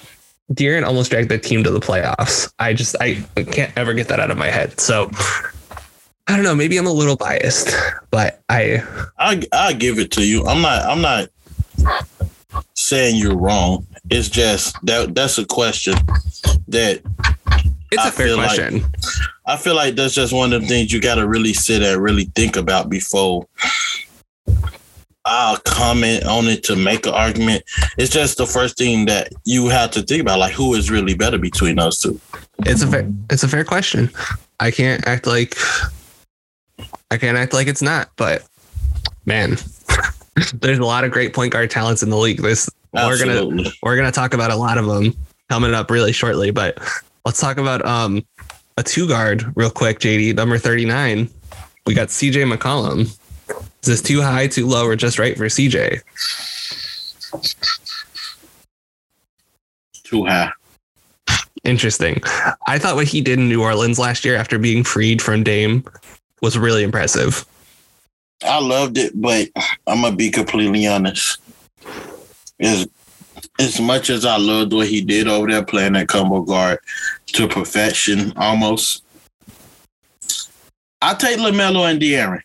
De'Aaron almost dragged the team to the playoffs. I just I can't ever get that out of my head. So I don't know. Maybe I'm a little biased, but I I I give it to you. I'm not I'm not saying you're wrong. It's just that that's a question that it's a fair feel like- question. I feel like that's just one of the things you got to really sit and really think about before I'll comment on it to make an argument. It's just the first thing that you have to think about, like who is really better between those two. It's a fair it's a fair question. I can't act like I can't act like it's not, but man, there's a lot of great point guard talents in the league. This we're gonna we're gonna talk about a lot of them coming up really shortly, but let's talk about um a two guard real quick, JD, number 39. We got CJ McCollum. Is this too high, too low, or just right for CJ? Too high. Interesting. I thought what he did in New Orleans last year after being freed from Dame was really impressive. I loved it, but I'm gonna be completely honest. As as much as I loved what he did over there playing that combo guard to perfection almost. I take LaMelo and De'Aaron.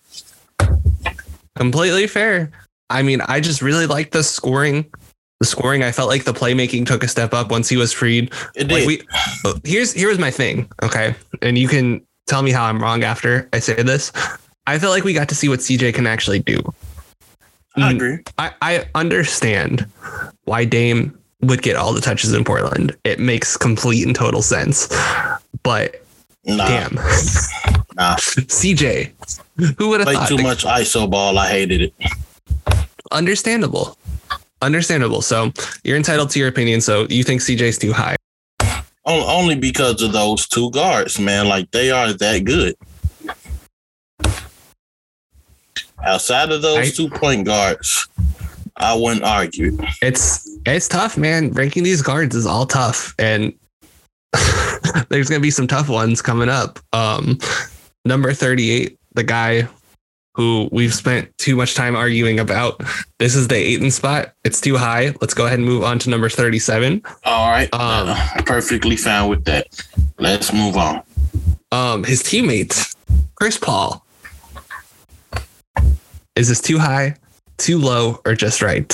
Completely fair. I mean, I just really like the scoring. The scoring, I felt like the playmaking took a step up once he was freed. It Like did. we, here's here's my thing, okay, and you can tell me how I'm wrong after I say this. I feel like we got to see what CJ can actually do. I Mm, agree. I, I understand why Dame would get all the touches in Portland. It makes complete and total sense. But Nah, damn, nah. CJ, who would have Play thought? too much ISO ball. I hated it. Understandable. Understandable. So you're entitled to your opinion. So you think CJ's too high. Only because of those two guards, man. Like they are that good. Outside of those I- two point guards, I wouldn't argue. It's it's tough, man. Ranking these guards is all tough, and there's gonna be some tough ones coming up. Um, number 38, the guy who we've spent too much time arguing about. This is the Ayton spot. It's too high. Let's go ahead and move on to number 37. All right, Um, uh, perfectly fine with that. Let's move on. Um, his teammate, Chris Paul. Is this too high, too low, or just right?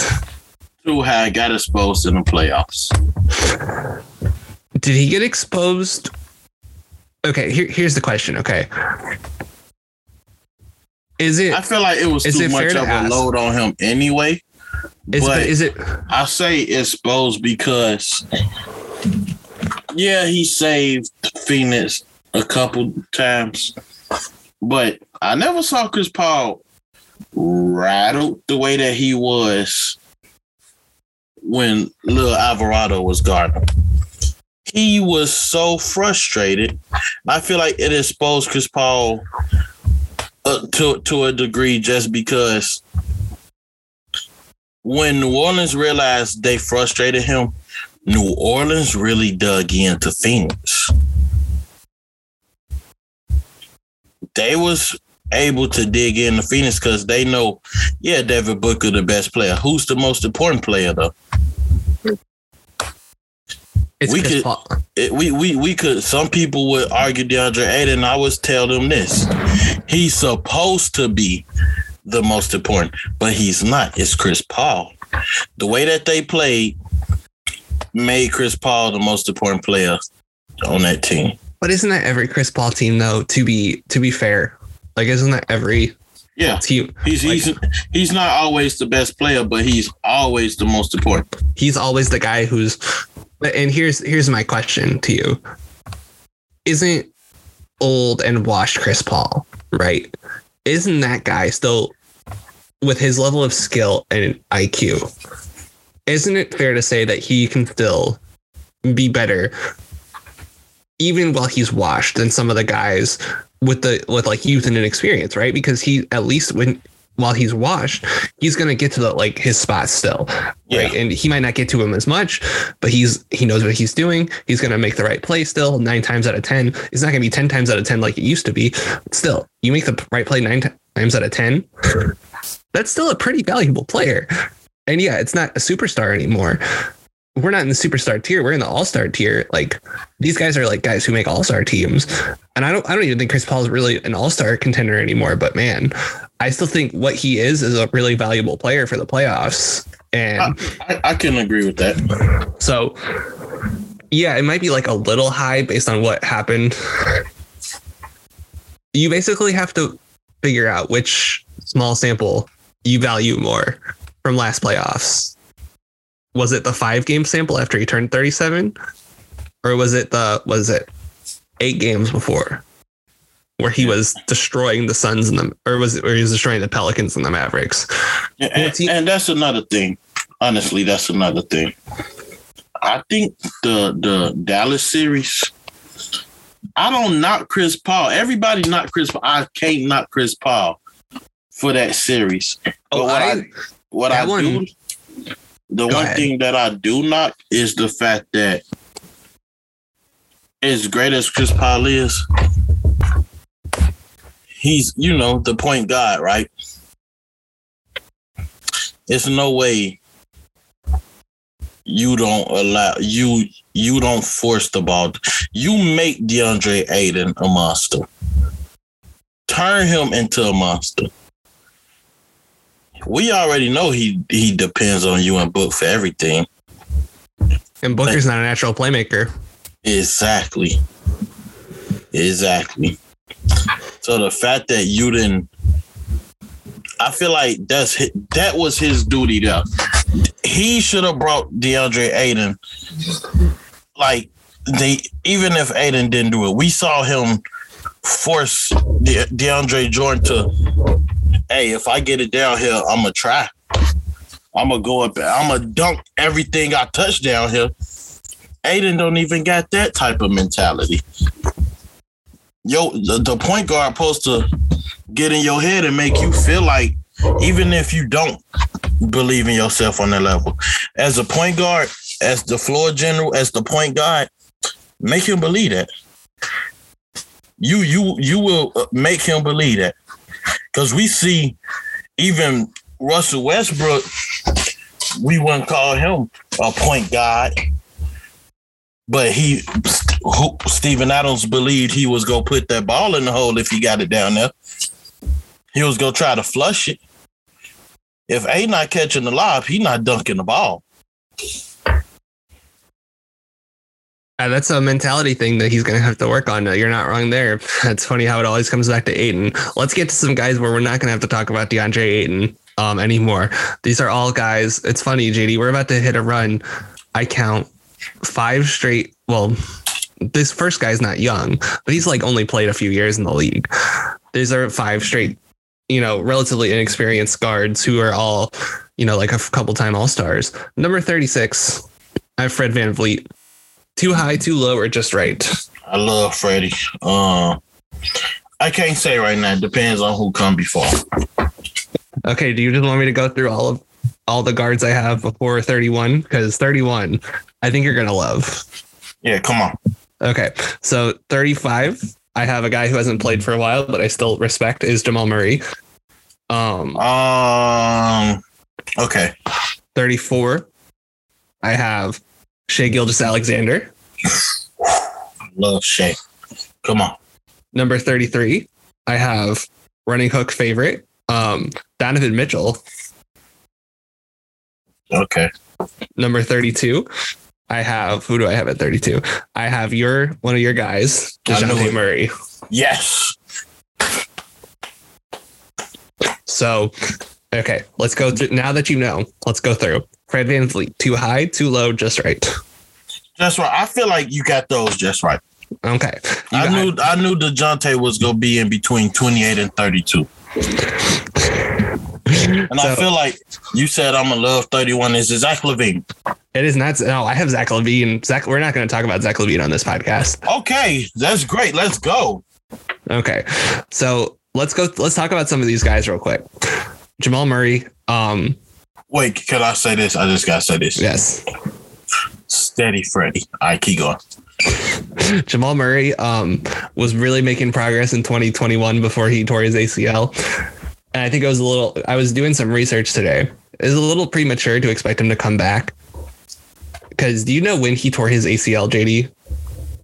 Too high, got exposed in the playoffs. Did he get exposed? Okay, here, here's the question. Okay. Is it I feel like it was too it much to of ask? a load on him anyway. is, but- is it I say exposed because, yeah, he saved Phoenix a couple times, but I never saw Chris Paul rattled the way that he was when Lil Alvarado was guarding. He was so frustrated. I feel like it exposed Chris Paul uh, to to a degree just because when New Orleans realized they frustrated him, New Orleans really dug into Phoenix. They was able to dig into Phoenix because they know, yeah, Devin Booker the best player. Who's the most important player though? It's we Chris could- Paul? It, we we we could. Some people would argue DeAndre Ayton. I always tell them this: he's supposed to be the most important, but he's not. It's Chris Paul. The way that they played made Chris Paul the most important player on that team. But isn't that every Chris Paul team though? To be to be fair, like isn't that every Yeah, team? he's he's he's not always the best player, but he's always the most important. He's always the guy who's. And here's here's my question to you: Isn't old and washed Chris Paul right? Isn't that guy still with his level of skill and IQ? Isn't it fair to say that he can still be better even while he's washed than some of the guys with the with like youth and inexperience, right? Because he at least when while he's washed, he's gonna get to the like his spot still, right? Yeah. And he might not get to him as much, but he's he knows what he's doing. He's gonna make the right play still. Nine times out of ten, it's not gonna be ten times out of ten like it used to be. But still, you make the right play nine ti- times out of ten. That's still a pretty valuable player. And yeah, it's not a superstar anymore. We're not in the superstar tier. We're in the all-star tier. Like these guys are like guys who make all-star teams. And I don't I don't even think Chris Paul is really an all-star contender anymore, but man, I still think what he is is a really valuable player for the playoffs. And I, I can agree with that. so yeah, it might be like a little high based on what happened. You basically have to figure out which small sample you value more from last playoffs. Was it the five game sample after he turned 37? Or was it the was it eight games before? Where he was destroying the Suns and the or was it where he was destroying the Pelicans and the Mavericks? And, he- and that's another thing. Honestly, that's another thing. I think the the Dallas series. I don't knock Chris Paul. Everybody knock Chris Paul. I can't knock Chris Paul for that series. Oh, but Oh, what I, I- what I one- do, the Go one ahead. thing that I do not is the fact that as great as Chris Paul is, he's you know the point guard, right? It's no way you don't allow you you don't force the ball. You make DeAndre Ayton a monster. Turn him into a monster. We already know he he depends on you and Book for everything. And Booker's not a natural playmaker. Exactly. Exactly. So the fact that you didn't, I feel like that's that was his duty. Though he should have brought DeAndre Ayton. Like they, even if Ayton didn't do it, we saw him force De- DeAndre Jordan to, hey, if I get it down here, I'm gonna try. I'm gonna go up. I'm gonna dunk everything I touch down here. Ayton don't even got that type of mentality. Yo, the, the point guard supposed to get in your head and make you feel like even if you don't believe in yourself on that level, as a point guard, as the floor general, as the point guard, make him believe that. You you you will uh, make him believe that because we see even Russell Westbrook, we wouldn't call him a point guard but he who, Steven Adams believed he was gonna put that ball in the hole if he got it down there. He was gonna try to flush it. If A not catching the lob, he not dunking the ball. Uh, that's a mentality thing that he's going to have to work on. You're not wrong there. That's funny how it always comes back to Ayton. Let's get to some guys where we're not going to have to talk about DeAndre Ayton um, anymore. These are all guys. It's funny, JD. We're about to hit a run. I count five straight. Well, this first guy's not young, but he's like only played a few years in the league. These are five straight, you know, relatively inexperienced guards who are all, you know, like a couple time All Stars. Number 36, I have Fred VanVleet. Too high, too low, or just right? I love Freddie. Um, I can't say right now. It depends on who come before. Okay, do you just want me to go through all of all the guards I have before 31? Because 31, I think you're gonna love. Yeah, come on. Okay, so 35, I have a guy who hasn't played for a while, but I still respect is Jamal Murray. Um, Um, okay. 34, I have Shai Gilgeous-Alexander. I love Shai. Come on. Number 33, I have running hook favorite, um, Donovan Mitchell. Okay. Number 32, I have who do I have at 32? I have your one of your guys, Dejounte. Murray. Yes. So, okay, let's go through. Now that you know, let's go through. Fred Van too high, too low, just right. That's right. I feel like you got those just right. Okay. You I knew I knew Dejounte was gonna be in between 28 and 32. And I feel like you said I'm gonna love 31 is Zach LaVine. It is not. No, I have Zach LaVine. Zach, we're not going to talk about Zach LaVine on this podcast. Okay, that's great. Let's go. Okay, so let's go. Let's talk about some of these guys real quick. Jamal Murray. Um, Wait, can I say this? I just gotta say this. yes, Steady Freddy. All right, keep going. Jamal Murray um, was really making progress in 2021 before he tore his ACL. And I think it was a little, I was doing some research today. It was a little premature to expect him to come back. Because do you know when he tore his ACL, JD?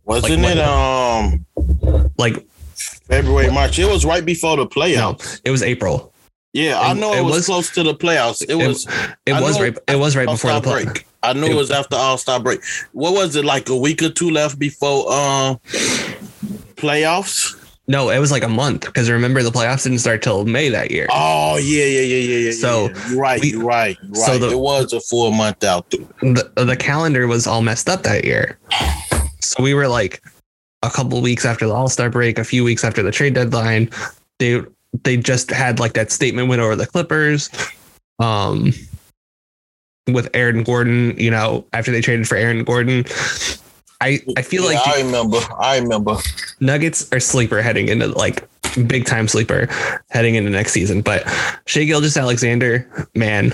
Wasn't Like it um Like, February, March? It was right before the no, playoffs. it was April. Yeah, I know it, it was, was- close to the playoffs. It was It I was right. It was right before the play. break. I knew it was after All Star break. What was it like a week or two left before um playoffs? No, it was like a month because remember the playoffs didn't start till May that year. Oh yeah, yeah, yeah, yeah, yeah. So, yeah. you're right, we- you're right, you're so right. the- it was a full month out. The the calendar was all messed up that year. So we were like a couple weeks after the All Star break, a few weeks after the trade deadline. They they just had like that statement win over the Clippers. Um with Aaron Gordon, you know, after they traded for Aaron Gordon. I, I feel Yeah, like I remember. I remember. Nuggets are sleeper heading into like big time sleeper heading into next season. But Shai Gilgeous-Alexander, man,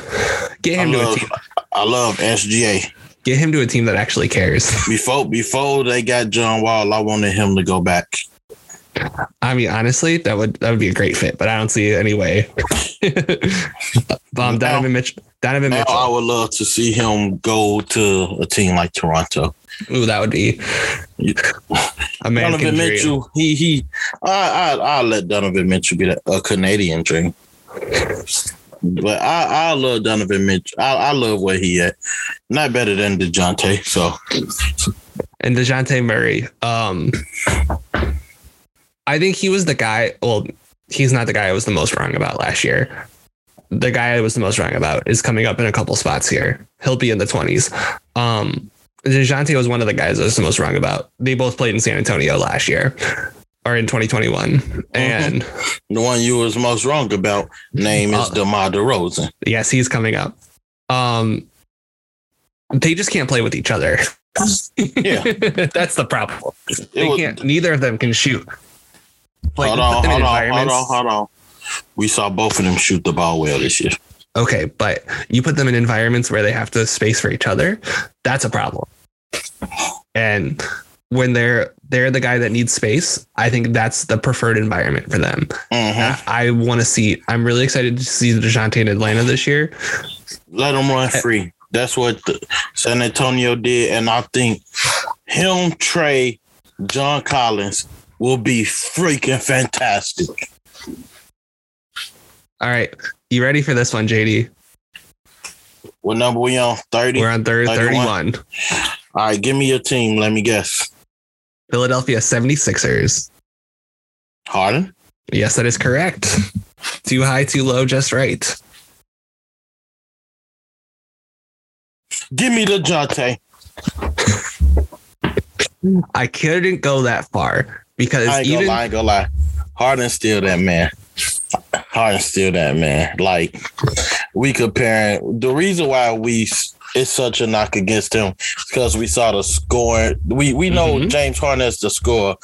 get I him to a team. I love SGA. Get him to a team that actually cares. Before before they got John Wall, I wanted him to go back. I mean, honestly, that would that would be a great fit, but I don't see any way. um, Donovan Mitchell. Donovan Now I would love to see him go to a team like Toronto. Ooh, that would be a man Donovan Mitchell, he he, I I I'll let Donovan Mitchell be a Canadian dream. But I I love Donovan Mitchell. I, I love where he at. Not better than Dejounte. So And Dejounte Murray. Um, I think he was the guy. Well, he's not the guy I was the most wrong about last year. The guy I was the most wrong about is coming up in a couple spots here. He'll be in the twenties. Um, Dejounte was one of the guys I was the most wrong about. They both played in San Antonio last year, or in 2021, and the one you was most wrong about name is Uh, DeMar DeRozan. yes, he's coming up. Um, they just can't play with each other. Yeah. that's the problem. It They was- can't. Neither of them can shoot. Like, hold on, hold on, hold on, hold on. We saw both of them shoot the ball well this year. Okay, but you put them in environments where they have to space for each other. That's a problem. And when they're they're the guy that needs space, I think that's the preferred environment for them. Mhm. I, I want to see. I'm really excited to see Dejounte in Atlanta this year. Let him run free. That's what the San Antonio did, and I think him, Trae, John Collins will be freaking fantastic. All right, you ready for this one, JD? What number we on? Thirty. We're on third 31. 31. All right, give me your team. Let me guess. Philadelphia 76ers. Harden. Yes, that is correct. Too high, too low, just right. Give me Dejounte. I couldn't go that far because I ain't even gonna lie, I ain't gonna lie. Harden's still that man. Harden's still that man. Like we comparing the reason why we it's such a knock against him because we saw the score. We we know Mhm. James Harden is the scorer.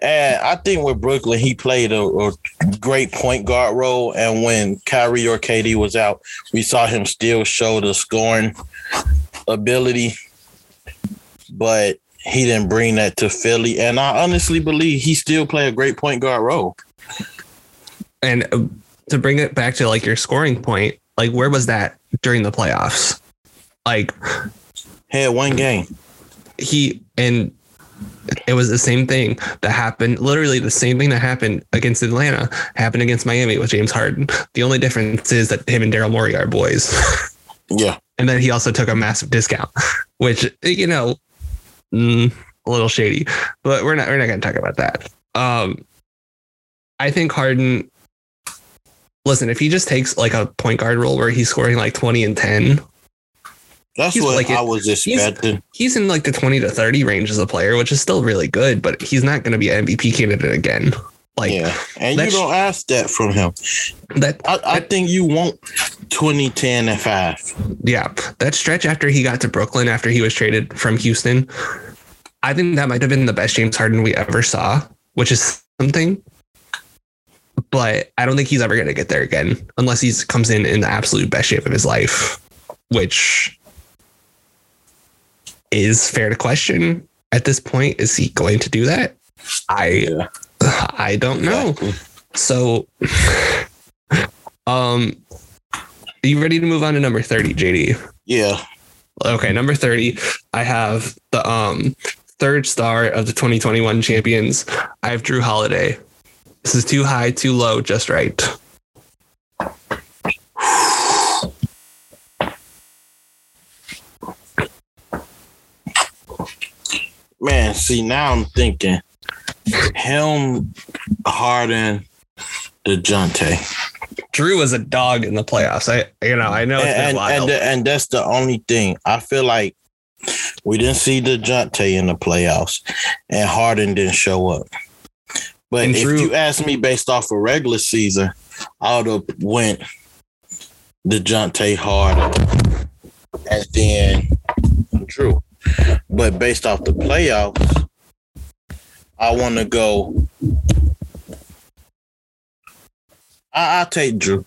And I think with Brooklyn, he played a, a great point guard role. And when Kyrie or KD was out, we saw him still show the scoring ability. But he didn't bring that to Philly. And I honestly believe he still play a great point guard role. and uh, to bring it back to like your scoring point, like where was that during the playoffs? Like Had one game. he and it was the same thing that happened literally the same thing that happened against Atlanta happened against Miami with James Harden. The only difference is that him and Daryl Morey are boys. Yeah. and then he also took a massive discount, which you know, mm, a little shady. But we're not we're not going to talk about that. Um, I think Harden. Listen, if he just takes like a point guard role where he's scoring like twenty and ten, That's He's what like I was expecting. he's in like the twenty to thirty range as a player, which is still really good. But he's not going to be an MVP candidate again. Like yeah. And you don't ask that from him. that, I, I think you want 20, 10, and 5. yeah, that stretch after he got to Brooklyn after he was traded from Houston, I think that might have been the best James Harden we ever saw, which is something. But I don't think he's ever going to get there again unless he comes in in the absolute best shape of his life, which is fair to question at this point. Is he going to do that? I Yeah. I don't know. So, um, are you ready to move on to number 30, JD? Yeah. Okay, number 30, I have the um third star of the 2021 champions. I have Jrue Holiday. This is too high, too low, just right. Man, see, now I'm thinking him, Harden, Dejounte. Jrue was a dog in the playoffs. I you know, I know it's been and, a while. and, and that's the only thing. I feel like we didn't see Dejounte in the playoffs and Harden didn't show up. But And if Jrue- you ask me based off a regular season, I would have went Dejounte Harden and then Jrue. But based off the playoffs, I want to go. I, I'll take Jrue.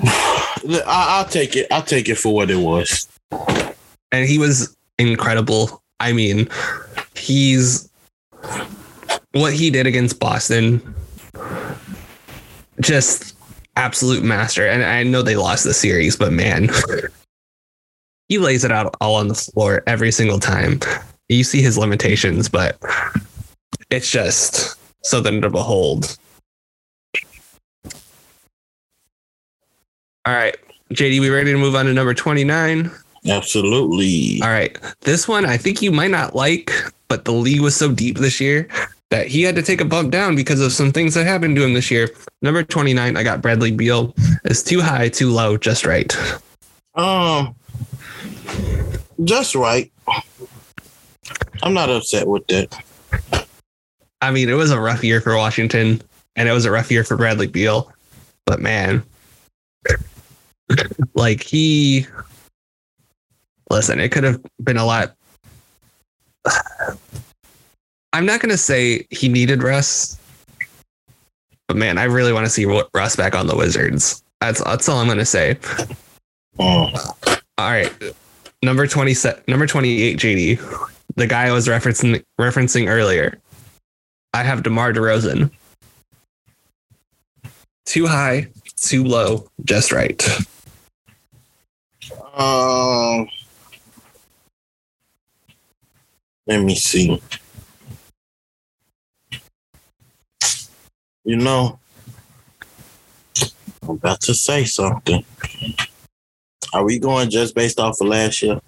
I, I'll take it. I'll take it for what it was. and he was incredible. I mean, he's what he did against Boston, just absolute master. And I know they lost the series, but man, he lays it out all on the floor every single time. You see his limitations, but it's just something to behold. All right, JD, we ready to move on to number 29? Absolutely. All right. This one I think you might not like, but the league was so deep this year that he had to take a bump down because of some things that happened to him this year. Number 29, I got Bradley Beal. It's too high, too low, just right. Um, just right. I'm not upset with that. I mean, it was a rough year for Washington and it was a rough year for Bradley Beal, but man, like he, listen, it could have been a lot. I'm not going to say he needed Russ, but man, I really want to see Russ back on the Wizards. That's that's all I'm going to say. Um, All right, number twenty number twenty eight, JD, the guy I was referencing referencing earlier. I have DeMar DeRozan. Too high, too low, just right. um, let me see. You know, I'm about to say something. Are we going just based off of last year?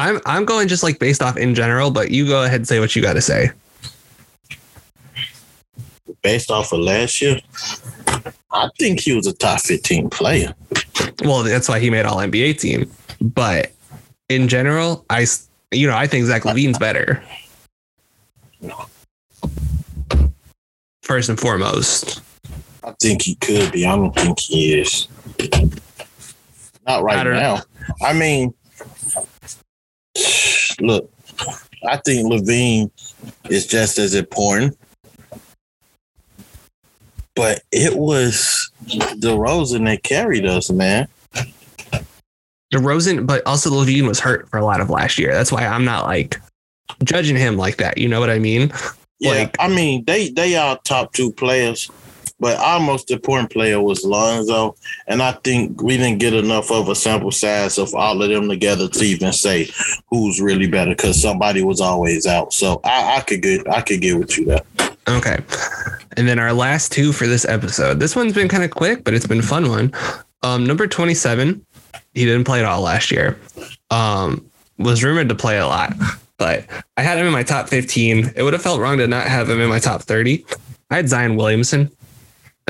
I'm I'm going just like based off in general, but you go ahead and say what you got to say. Based off of last year, I think he was a top 15 player. Well, that's why he made All NBA team. But in general, I you know I think Zach LaVine's better. First and foremost, I think he could be. I don't think he is. Not right know. now. I mean, look, I think LaVine is just as important. But it was DeRozan that carried us, man. DeRozan, but also LaVine was hurt for a lot of last year. That's why I'm not like judging him like that. You know what I mean? Yeah, Like- I mean they they are top two players, but our most important player was Lonzo, and I think we didn't get enough of a sample size of all of them together to even say who's really better because somebody was always out. So I, I could get I could get with you there. Okay. And then our last two for this episode. This one's been kind of quick, but it's been a fun one. Um, number 27, he didn't play at all last year. Um, was rumored to play a lot, but I had him in my top 15. It would have felt wrong to not have him in my top 30. I had Zion Williamson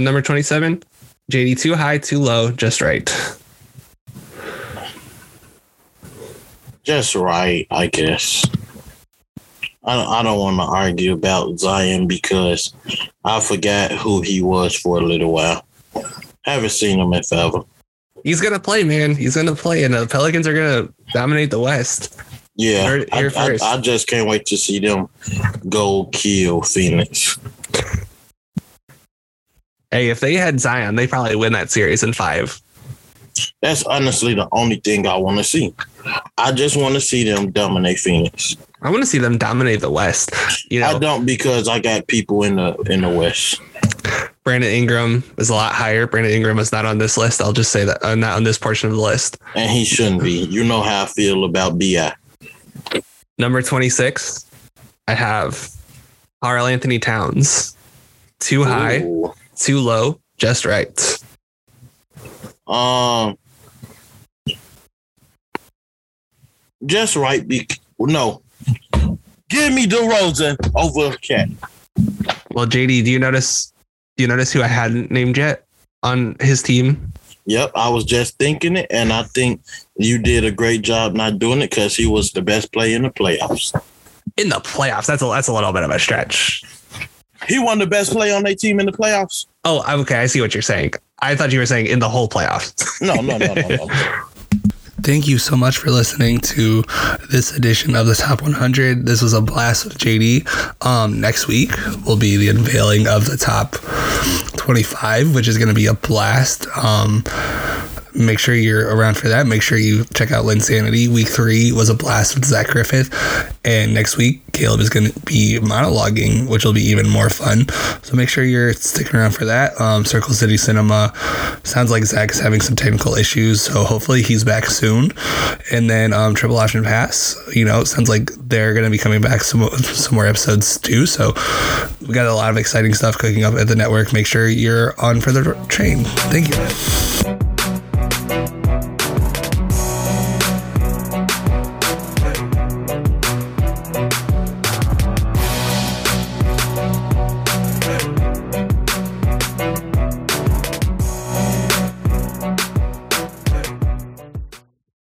at number 27. JD too high, too low, just right. Just right, I guess. I don't, I don't want to argue about Zion because I forgot who he was for a little while. Haven't seen him in forever. He's gonna play, man. He's gonna play, and the Pelicans are gonna dominate the West. Yeah, I, I. I just can't wait to see them go kill Phoenix. Hey, if they had Zion, they probably win that series in five. That's honestly the only thing I want to see. I just want to see them dominate Phoenix. I want to see them dominate the West. You know, I don't because I got people in the in the West. Brandon Ingram is a lot higher. Brandon Ingram is not on this list. I'll just say that uh, not on this portion of the list. And he shouldn't be. You know how I feel about BI. Number 26, I have Karl-Anthony Towns. Too high, Ooh. Too low, just right. Um, just right. Be- no, give me DeRozan over KAT. Well, JD, do you notice? Do you notice who I hadn't named yet on his team? Yep, I was just thinking it, and I think you did a great job not doing it because he was the best player in the playoffs. In the playoffs, that's a that's a little bit of a stretch. He won the best player on their team in the playoffs. Oh, okay, I see what you're saying. I thought you were saying in the whole playoffs. No, no, no, no, no. Thank you so much for listening to this edition of the Top 100. This was a blast with JD. Um, next week will be the unveiling of the top 25, which is going to be a blast. Um, make sure you're around for that. Make sure you check out Linsanity. Week three was a blast with Zach Griffith. And next week, Caleb is going to be monologuing, which will be even more fun. So make sure you're sticking around for that. Um, Circle City Cinema sounds like Zach is having some technical issues. So hopefully he's back soon. And then um, Triple Option Pass, you know, sounds like they're going to be coming back some, some more episodes too. So we got a lot of exciting stuff cooking up at the network. Make sure you're on for the train. Thank you.